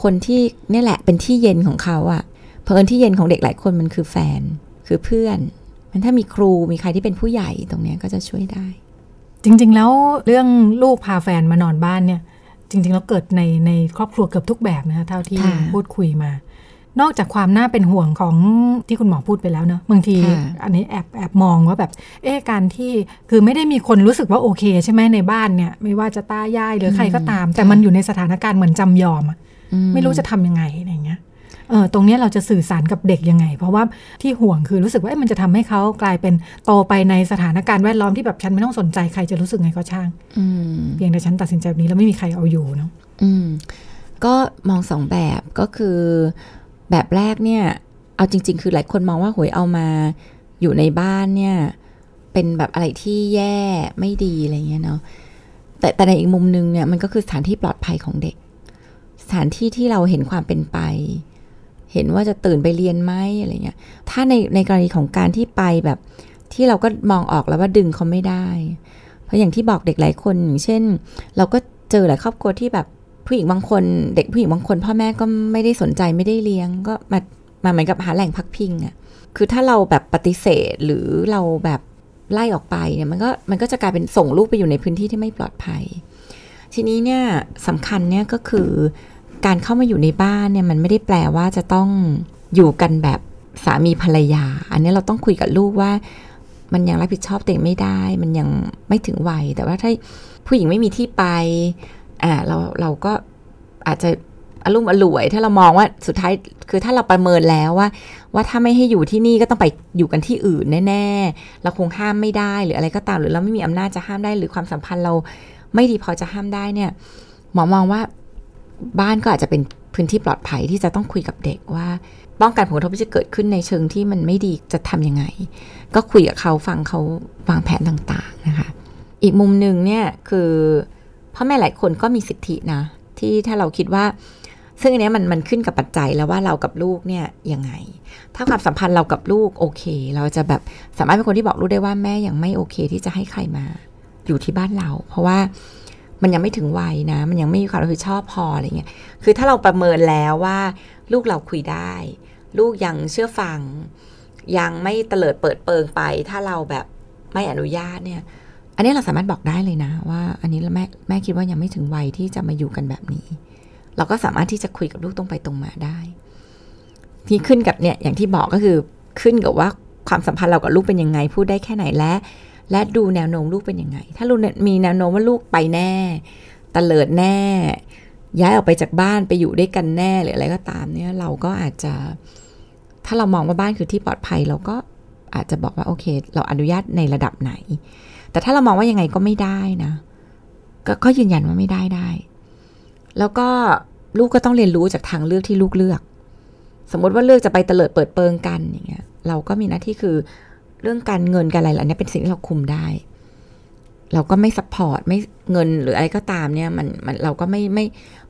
คนที่นี่แหละเป็นที่เย็นของเขาอะเพราะเอิญที่เย็นของเด็กหลายคนมันคือแฟนคือเพื่อน มันถ้ามีครูมีใครที่เป็นผู้ใหญ่ตรงเนี้ยก็จะช่วยได้ จริง ๆ แล้วเรื่องลูกพาแฟนมานอนบ้านเนี่ย จริง ๆ แล้วเกิดในในครอบครัวเกือบทุกแบบนะคะเท่าที่ค่ะพูดคุยมา นอกจากความน่าเป็นห่วงของที่คุณหมอพูดไปแล้วเนอะบางทีค่ะอันนี้แอบแอบมองว่าแบบ เอ๊ะการที่คือไม่ได้มีคนรู้สึกว่าโอเคใช่ไหมในบ้านเนี่ย ไม่ว่าจะตายายหรือใครก็ตาม แต่มันอยู่ในสถานการณ์เหมือนจำยอมอะอืไม่รู้จะทำยังไงอะไรเงี้ยเออตรงเนี้ยเราจะสื่อสารกับเด็กยังไง เพราะว่าที่ห่วงคือรู้สึกว่าเอ๊ะมันจะทำให้เขากลายเป็นโตไปในสถานการณ์แวดล้อมที่แบบฉันไม่ต้องสนใจใครจะรู้สึกไงก็ช่างอืมเพียงแต่ฉันตัดสินใจแบบนี้แล้วไม่มีใครเอาอยู่เนาะอืมก็มองสองแบบก็คือ แบบแรกเนี่ย เอาจริง ๆ คือหลายคนมองว่าหวยเอามาอยู่ในบ้านเนี่ย เป็นแบบอะไรที่แย่ไม่ดีอะไรเงี้ยเนาะแต่แต่ในอีกมุมนึงเนี่ยมันก็คือสถานที่ปลอดภัยของเด็ก สถานที่ที่เราเห็นความเป็นไป เห็นว่าจะตื่นไปเรียนไหมอะไรเงี้ย ถ้าในในกรณีของการที่ไปแบบที่เราก็มองออกแล้วว่าดึงเขาไม่ได้ เพราะอย่างที่บอกเด็กหลายคนอย่างเช่น เราก็เจอหลายครอบครัวที่แบบ ผู้หญิงบางคน เด็กผู้หญิงบางคน พ่อแม่ก็ไม่ได้สนใจไม่ได้เลี้ยง ก็มามาเหมือนกับหาแหล่งพักพิงอะ่ะคือถ้าเราแบบปฏิเสธหรือเราแบบไล่ออกไปเนี่ยมันก็มันก็จะกลายเป็นส่งลูกไปอยู่ในพื้นที่ที่ไม่ปลอดภัย ทีนี้เนี่ยสำคัญเนี่ยก็คือการเข้ามาอยู่ในบ้านเนี่ยมันไม่ได้แปลว่าจะต้องอยู่กันแบบสามีภรรยา อันนี้เราต้องคุยกับลูกว่า มันยังรับผิดชอบตัวเองไม่ได้ มันยังไม่ถึงวัย แต่ว่าถ้าผู้หญิงไม่มีที่ไป อ่าเราเราก็อาจจะอารมณ์อร่วย ถ้าเรามองว่าสุดท้ายคือถ้าเราประเมินแล้วว่า ว่าถ้าไม่ให้อยู่ที่นี่ก็ต้องไปอยู่กันที่อื่นแน่ ๆ เราคงห้ามไม่ได้หรืออะไรก็ตามหรือเราไม่มีอำนาจจะห้ามได้ หรือความสัมพันธ์เราไม่ดีพอจะห้ามได้เนี่ยหมอมองว่าบ้านก็อาจจะเป็นพื้นที่ปลอดภัยที่จะต้องคุยกับเด็กว่าป้องกันผลกระทบที่จะเกิดขึ้นในเชิงที่มันไม่ดีจะทำยังไง ก็คุยกับเขาฟังเขาวางแผนต่างๆนะคะ อีกมุมหนึ่งเนี่ยคือ พ่อแม่หลายคนก็มีสิทธินะ ที่ถ้าเราคิดว่า ซึ่งอันนี้มันมันขึ้นกับปัจจัยแล้วว่าเรากับลูกเนี่ยยังไง ถ้าความสัมพันธ์เรากับลูกโอเค เราจะแบบสามารถเป็นคนที่บอกลูกได้ว่าแม่ยังไม่โอเค ที่จะให้ใครมาอยู่ที่บ้านเรา เพราะว่ามันยังไม่ถึงวัยนะ มันยังไม่มีความรับผิดชอบพออะไรเงี้ย คือถ้าเราประเมินแล้วว่า ลูกเราคุยได้ ลูกยังเชื่อฟัง ยังไม่เตลิดเปิดเปิงไป ถ้าเราแบบไม่อนุญาตเนี่ย อันนี้เราสามารถบอกได้เลยนะ ว่า อันนี้แม่แม่คิดว่ายังไม่ถึงวัยที่จะมาอยู่กันแบบนี้ เราก็สามารถที่จะคุยกับลูกตรงไปตรงมาได้ ที่ขึ้นกับเนี่ยอย่างที่บอกก็คือขึ้นกับว่าความสัมพันธ์เรากับลูกเป็นยังไงพูดได้แค่ไหนและ และดูแนวโน้มลูกเป็นยังไง ถ้าลูกมีแนวโน้มว่าลูกไปแน่ตะเลิดแน่ ย้ายออกไปจากบ้านไปอยู่ด้วยกันแน่หรืออะไรก็ตามเนี่ยเราก็อาจจะ ถ้าเรามองว่าบ้านคือที่ปลอดภัยเราก็อาจจะบอกว่าโอเค เราอนุญาตในระดับไหน แต่ถ้าเรามองว่ายังไงก็ไม่ได้นะก็ก็ยืนยันว่าไม่ได้ได้ แล้วก็ลูกก็ต้องเรียนรู้จากทางเลือกที่ลูกเลือก สมมติว่าเลือกจะไปเตลิดเปิดเปิงกันอย่างเงี้ย เราก็มีหน้าที่คือเรื่องการเงินการอะไรเหล่านี้เป็นสิ่งที่เราคุมได้ เราก็ไม่ support ไม่เงินหรืออะไรก็ตามเนี่ยมันมันเราก็ไม่ไม่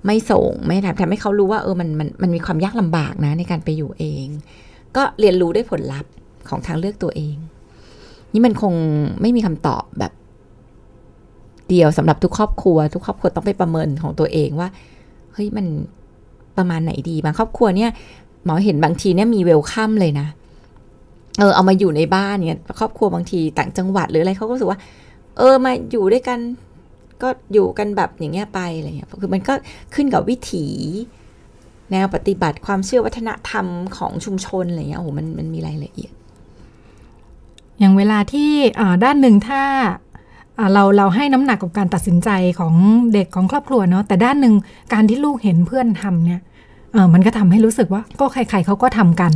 ไม่ส่งไม่ทำทำให้เขารู้ว่าเออมันมันมันมีความยากลำบากนะในการไปอยู่เอง ก็เรียนรู้ได้ผลลัพธ์ของทางเลือกตัวเอง นี่มันคงไม่มีคำตอบแบบ เดียวสำหรับทุกครอบครัว ทุกครอบครัวต้องไปประเมินของตัวเองว่าเฮ้ยมันประมาณไหนดีบางครอบครัวเนี่ยหมอเห็นบางทีเนี่ยมีเวลคัมเลยนะเออเอามาอยู่ในบ้านเนี่ยครอบครัวบางทีต่างจังหวัดหรืออะไรเขาก็รู้สึกว่า เออมาอยู่ด้วยกัน ก็อยู่กันแบบอย่างเงี้ยไปอะไรเงี้ยคือมันก็ขึ้นกับวิถี แนวปฏิบัติความเชื่อวัฒนธรรมของชุมชนอะไรเงี้ยโอ้โหมันมันมีรายละเอียด อย่างเวลาที่อ่าด้านหนึ่งถ้าอ่าเราเราให้น้ำหนักกับการตัดสินใจของเด็กของครอบครัวเนาะแต่ด้านหนึ่งการที่ลูกเห็นเพื่อนทำเนี่ยเออมันก็ทำให้รู้สึกว่าก็ใครๆเขาก็ทำกัน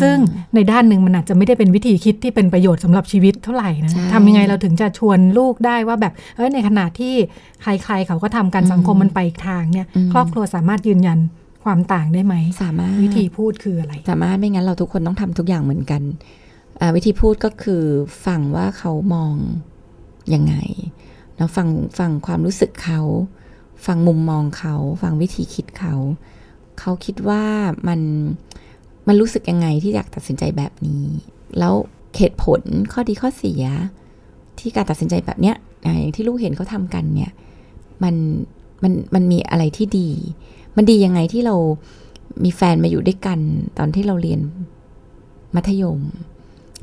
ซึ่งในด้านหนึ่งมันอาจจะไม่ได้เป็นวิธีคิดที่เป็นประโยชน์สำหรับชีวิตเท่าไหร่นะใช่ทำยังไงเราถึงจะชวนลูกได้ว่าแบบเออในขณะที่ใครๆเขาก็ทำกันสังคมมันไปอีกทางเนี่ยอืมครอบครัวสามารถยืนยันความต่างได้ไหมสามารถวิธีพูดคืออะไร สามารถไม่งั้นเราทุกคนต้องทำทุกอย่างเหมือนกันอ่า วิธีพูดก็คือฟังว่าเขามองยังไงแล้วฟังฟังความรู้สึกเขา ฟังมุมมองเขา ฟังวิธีคิดเขา เขาคิดว่ามันมันรู้สึกยังไงที่อยากตัดสินใจแบบนี้ แล้วเหตุผลข้อดีข้อเสีย ที่การตัดสินใจแบบเนี้ยอ่าอย่างที่ลูกเห็นเขาทำกันเนี่ยมันมันมันมีอะไรที่ดี มันดียังไงที่เรามีแฟนมาอยู่ด้วยกัน ตอนที่เราเรียนมัธยม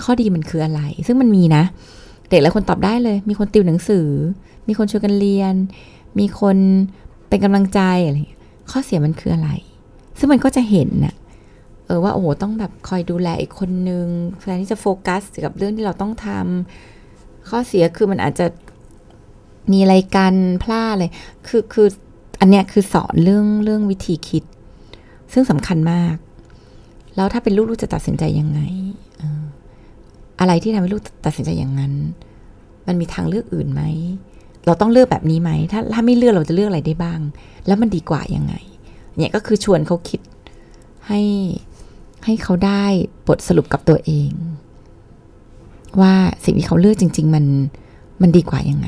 ข้อดีมันคืออะไร ซึ่งมันมีนะ เด็กหลายคนตอบได้เลย มีคนติวหนังสือ มีคนช่วยกันเรียน มีคนเป็นกำลังใจอะไรข้อเสียมันคืออะไร ซึ่งมันก็จะเห็นน่ะออว่าโอ้โหต้องแบบคอยดูแลอีกคนนึงแทนที่จะโฟกัสกับเรื่องที่เราต้องทำข้อเสียคือมันอาจจะมีอะไรกันพลาดเลย คือคืออันเนี้ยคือสอนเรื่องเรื่องวิธีคิด ซึ่งสำคัญมาก แล้วถ้าเป็นลูกลูกจะตัดสินใจยังไง อะไรที่ทำให้ลูกตัดสินใจอย่างนั้น มันมีทางเลือกอื่นไหม เราต้องเลือกแบบนี้ไหม ถ้าถ้าไม่เลือกเราจะเลือกอะไรได้บ้าง แล้วมันดีกว่ายังไง เนี่ยก็คือชวนเขาคิดให้ให้เขาได้บทสรุปกับตัวเอง ว่าสิ่งที่เขาเลือกจริง ๆ มันมันดีกว่ายังไง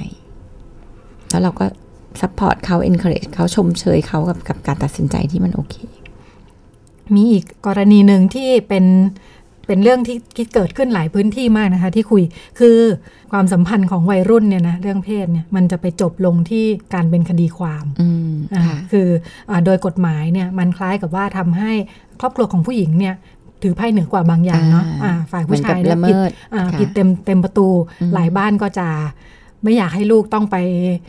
แล้วเราก็ support เขา encourage เขาชมเชยเขากับกับการตัดสินใจที่มันโอเค มีอีกกรณีหนึ่งที่เป็น เป็นเรื่องที่ที่เกิดขึ้นหลายพื้นที่มากนะคะ ที่คุยคือความสัมพันธ์ของวัยรุ่นเนี่ยนะเรื่องเพศเนี่ยมันจะไปจบลงที่การเป็นคดีความอืมอ่าค่ะคืออาโดยกฎหมายเนี่ยมันคล้ายกับว่าทำให้ครอบครัวของผู้หญิงเนี่ยถือไพ่เหนือกว่าบางอย่างเนาะอ่าอ่าฝ่ายผู้ชายเหมือนกับเนี่ยละเมิผิดดอ่าค่ะผิดเต็มเต็มประตูอืมหลายบ้านก็จะไม่อยากให้ลูกต้องไป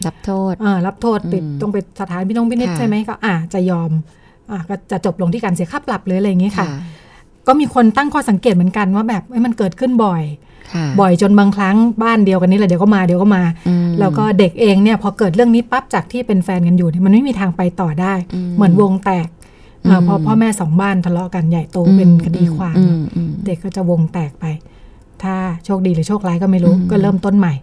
รับโทษเออรับโทษติดอืมต้องไปสถานพินงพินิจค่ะใช่ไหมก็อ่าจะยอมอ่าก็จะจบลงที่การเสียค่าปรับหรืออะไรอย่างงี้ค่ะค่ะ ก็มีคนตั้งข้อสังเกตเหมือนกันว่าแบบเอ้ยมันเกิดขึ้นบ่อยค่ะบ่อยจนบางครั้งบ้านเดียวกันนี่แหละเดี๋ยวก็มาเดี๋ยวก็มาอืมแล้วก็เด็กเองเนี่ยพอเกิดเรื่องนี้ปั๊บจากที่เป็นแฟนกันอยู่เนี่ยมันไม่มีทางไปต่อได้อืมเหมือนวงแตกเอ่ออมพอพ่อแม่สองบ้านทะเลาะกันใหญ่โตอืมเป็นคดีความอืมอืมเด็กก็จะวงแตกไป ถ้าโชคดีหรือโชคร้ายก็ไม่รู้อืมก็เริ่มต้นใหม่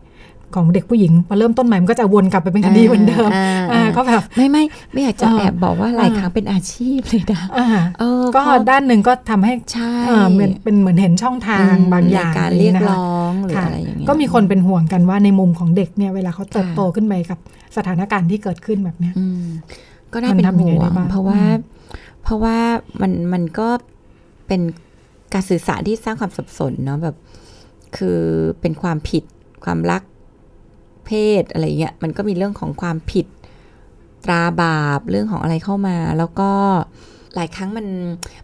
ของเด็กผู้หญิงพอเริ่มต้นใหม่มันก็จะวนกลับไปเป็นคดีเหมือนเดิมอ่าอ่าก็แบบไม่ไม่ไม่อยากจะเออแอบบอกว่าหลายอ่าครั้งเป็นอาชีพเลยนะอ่าเออก็เพราะด้านหนึ่งก็ทำให้ใช่เอ่อเป็นเป็นเหมือนเห็นช่องทางบางอย่างในการอะไเรียกนะคะร้องหรือค่ะอะไรอย่างเงี้ยก็มีคนเป็นห่วงกันว่าในมุมของเด็กเนี่ยเวลาเขาเติบค่ะโตขึ้นไปกับสถานการณ์ที่เกิดขึ้นแบบเนี้ยอืมก็น่าเป็นมันทำยังไงห่วได้งบ้างเพราะว่าอืมเพราะว่ามันมันก็เป็นการสื่อสารที่สร้างความสับสนเนาะแบบ คือเป็นความผิดความรัก เพศอะไรเงี้ยมันก็มีเรื่องของความผิดตราบาปเรื่องของอะไรเข้ามา แล้วก็หลายครั้งมัน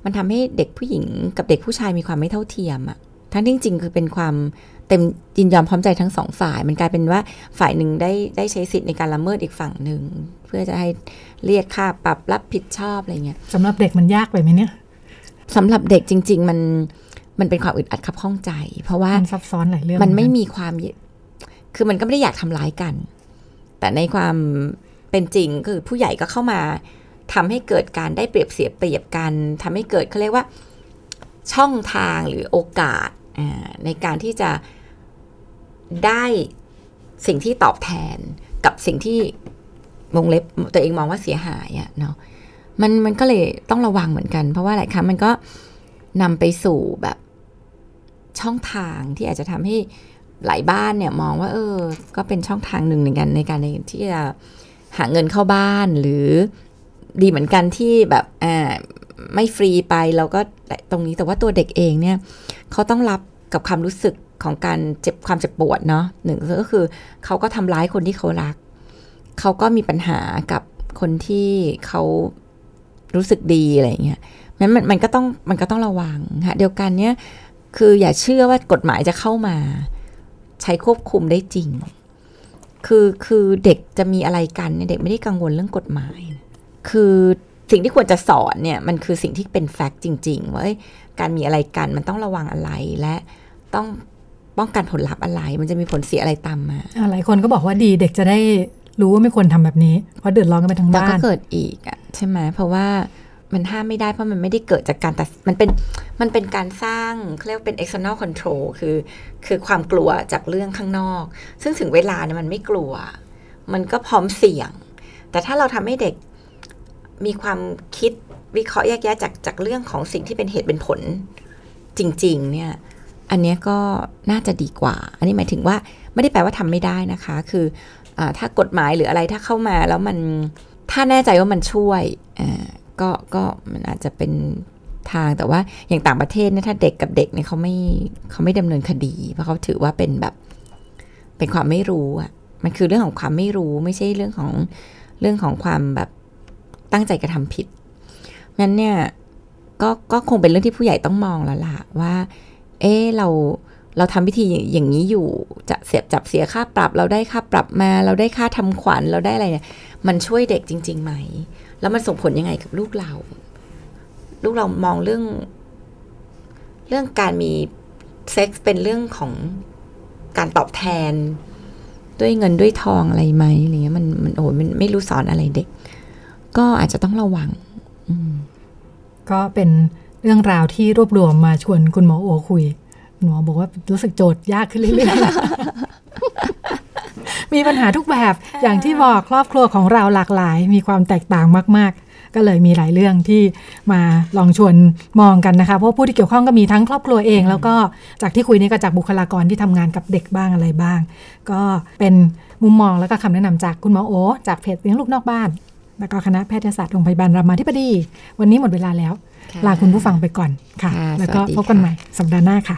มันทำให้เด็กผู้หญิงกับเด็กผู้ชายมีความไม่เท่าเทียมอะทั้งที่จริงๆคือเป็นความเต็มยินยอมพร้อมใจทั้งสองฝ่าย มันกลายเป็นว่าฝ่ายหนึ่งได้ได้ใช้สิทธิ์ในการละเมิดอีกฝั่งหนึ่ง เพื่อจะให้เรียกค่าปรับรับผิดชอบอะไรเงี้ยสำหรับเด็กมันยากไปไหมเนี่ยสำหรับเด็กจริง ๆ มันมันเป็นความอึดอัดขับข้องใจ เพราะว่ามันซับซ้อนหลายเรื่องมันไม่เหอกัมีความ คือมันก็ไม่ได้อยากทำร้ายกัน แต่ในความเป็นจริงคือผู้ใหญ่ก็เข้ามาทำให้เกิดการได้เปรียบเสียเปรียบกันทำให้เกิดเขาเรียกว่าช่องทางหรือโอกาสในการที่จะได้สิ่งที่ตอบแทนกับสิ่งที่วงเล็บตัวเองมองว่าเสียหายอะเนาะมันมันก็เลยต้องระวังเหมือนกัน เพราะว่าหลายครั้งมันก็นำไปสู่แบบช่องทางที่อาจจะทำให้ หลายบ้านเนี่ยมองว่า เออ ก็เป็นช่องทางหนึ่งในการในการในที่จะหาเงินเข้าบ้านหรือดีเหมือนกันที่แบบอ่าไม่ฟรีไปเราก็ตรงนี้แต่ว่าตัวเด็กเองเนี่ยเขาต้องรับกับความรู้สึกของการเจ็บความเจ็บปวดเนาะหนึ่งก็คือเขาก็ทำร้ายคนที่เขารัก เขาก็มีปัญหากับคนที่เขารู้สึกดีอะไรอย่างเงี้ยมันมันมันก็ต้องมันก็ต้องระวังฮะเดียวกันเนี่ยคืออย่าเชื่อว่ากฎหมายจะเข้ามา ใช้ควบคุมได้จริง คือคือเด็กจะมีอะไรกันเนี่ยเด็กไม่ได้กังวลเรื่องกฎหมายนะคือสิ่งที่ควรจะสอนเนี่ยมันคือสิ่งที่เป็นแฟกต์จริงๆว่าเอ้ยการมีอะไรกันมันต้องระวังอะไรและต้องป้องกันผลลัพธ์อะไร มันจะมีผลเสียอะไรตามมาอ่าหลายคนก็บอกว่าดีเด็กจะได้รู้ว่าไม่ควรทำแบบนี้ เพราะเดือดร้อนกันไปทั้งแล้วบ้าก็นเกิดอีกอะใช่ไหมเพราะว่า มันห้ามไม่ได้เพราะมันไม่ได้เกิดจากการแตัดมันเป็นมันเป็นการสร้างเรียกว่าเป็น external control คือ คือความกลัวจากเรื่องข้างนอก ซึ่งถึงเวลาเนี่ยมันไม่กลัว มันก็พร้อมเสี่ยง แต่ถ้าเราทำให้เด็กมีความคิดวิเคราะห์แยกแยะจากจากเรื่องของสิ่งที่เป็นเหตุเป็นผลจริง ๆ เนี่ย อันเนี้ยก็น่าจะดีกว่า อันนี้หมายถึงว่าไม่ได้แปลว่าทำไม่ได้นะคะ คืออถ้ากฎหมายหรืออะไรถ้าเข้ามาแล้วมันถ้าแน่ใจว่ามันช่วย ก็ก็มันอาจจะเป็นทางแต่ว่าอย่างต่างประเทศเนี่ยถ้าเด็กกับเด็กเนี่ยเขาไม่เขาไม่ดำเนินคดี เพราะเขาถือว่าเป็นแบบเป็นความไม่รู้อะมันคือเรื่องของความไม่รู้ไม่ใช่เรื่องของเรื่องของความแบบตั้งใจกระทำผิดงั้นเนี่ยก็ก็คงเป็นเรื่องที่ผู้ใหญ่ต้องมองแล้วล่ะว่า เอ๊ะเราเราทำพิธีอย่างนี้อยู่จะเสียบจับเสียค่าปรับ เราได้ค่าปรับมา เราได้ค่าทำขวัญเราได้อะไรเนี่ย มันช่วยเด็กจริง ๆ ไหม แล้วมันส่งผลยังไงกับลูกเรา ลูกเรามองเรื่อง เรื่องการมีเซ็กส์เป็นเรื่องของการตอบแทน ด้วยเงินด้วยทองอะไรไหมอะไรเงี้ยมันมันโอ้ยมันไม่รู้สอนอะไรเด็ก ก็อาจจะต้องระวัง ก็เป็นเรื่องราวที่รวบรวมมาชวนคุณหมอโอคุยหมอบอกว่ารู้สึกโจทย์ยากขึ้นเรื่อยๆ มีปัญหาทุกแบบอย่างที่บอกครอบครัวของเราหลากหลาย มีความแตกต่างมาก ๆ ก็เลยมีหลายเรื่องที่มาลองชวนมองกันนะคะเพราะผู้ที่เกี่ยวข้องก็มีทั้งครอบครัวเอง แล้วก็จากที่คุยนี่ก็จากบุคลากรที่ทำงานกับเด็กบ้างอะไรบ้าง ก็เป็นมุมมองแล้วก็คำแนะนำจากคุณหมอโอจากเพจเลี้ยงลูกนอกบ้านแล้วก็คณะแพทยศาสตร์โรงพยาบาลรามาธิบดี วันนี้หมดเวลาแล้วค่ะลาคุณผู้ฟังไปก่อนค่ะค่ะแล้วก็สวัสดีพบกันค่ะใหม่สัปดาห์หน้าค่ะ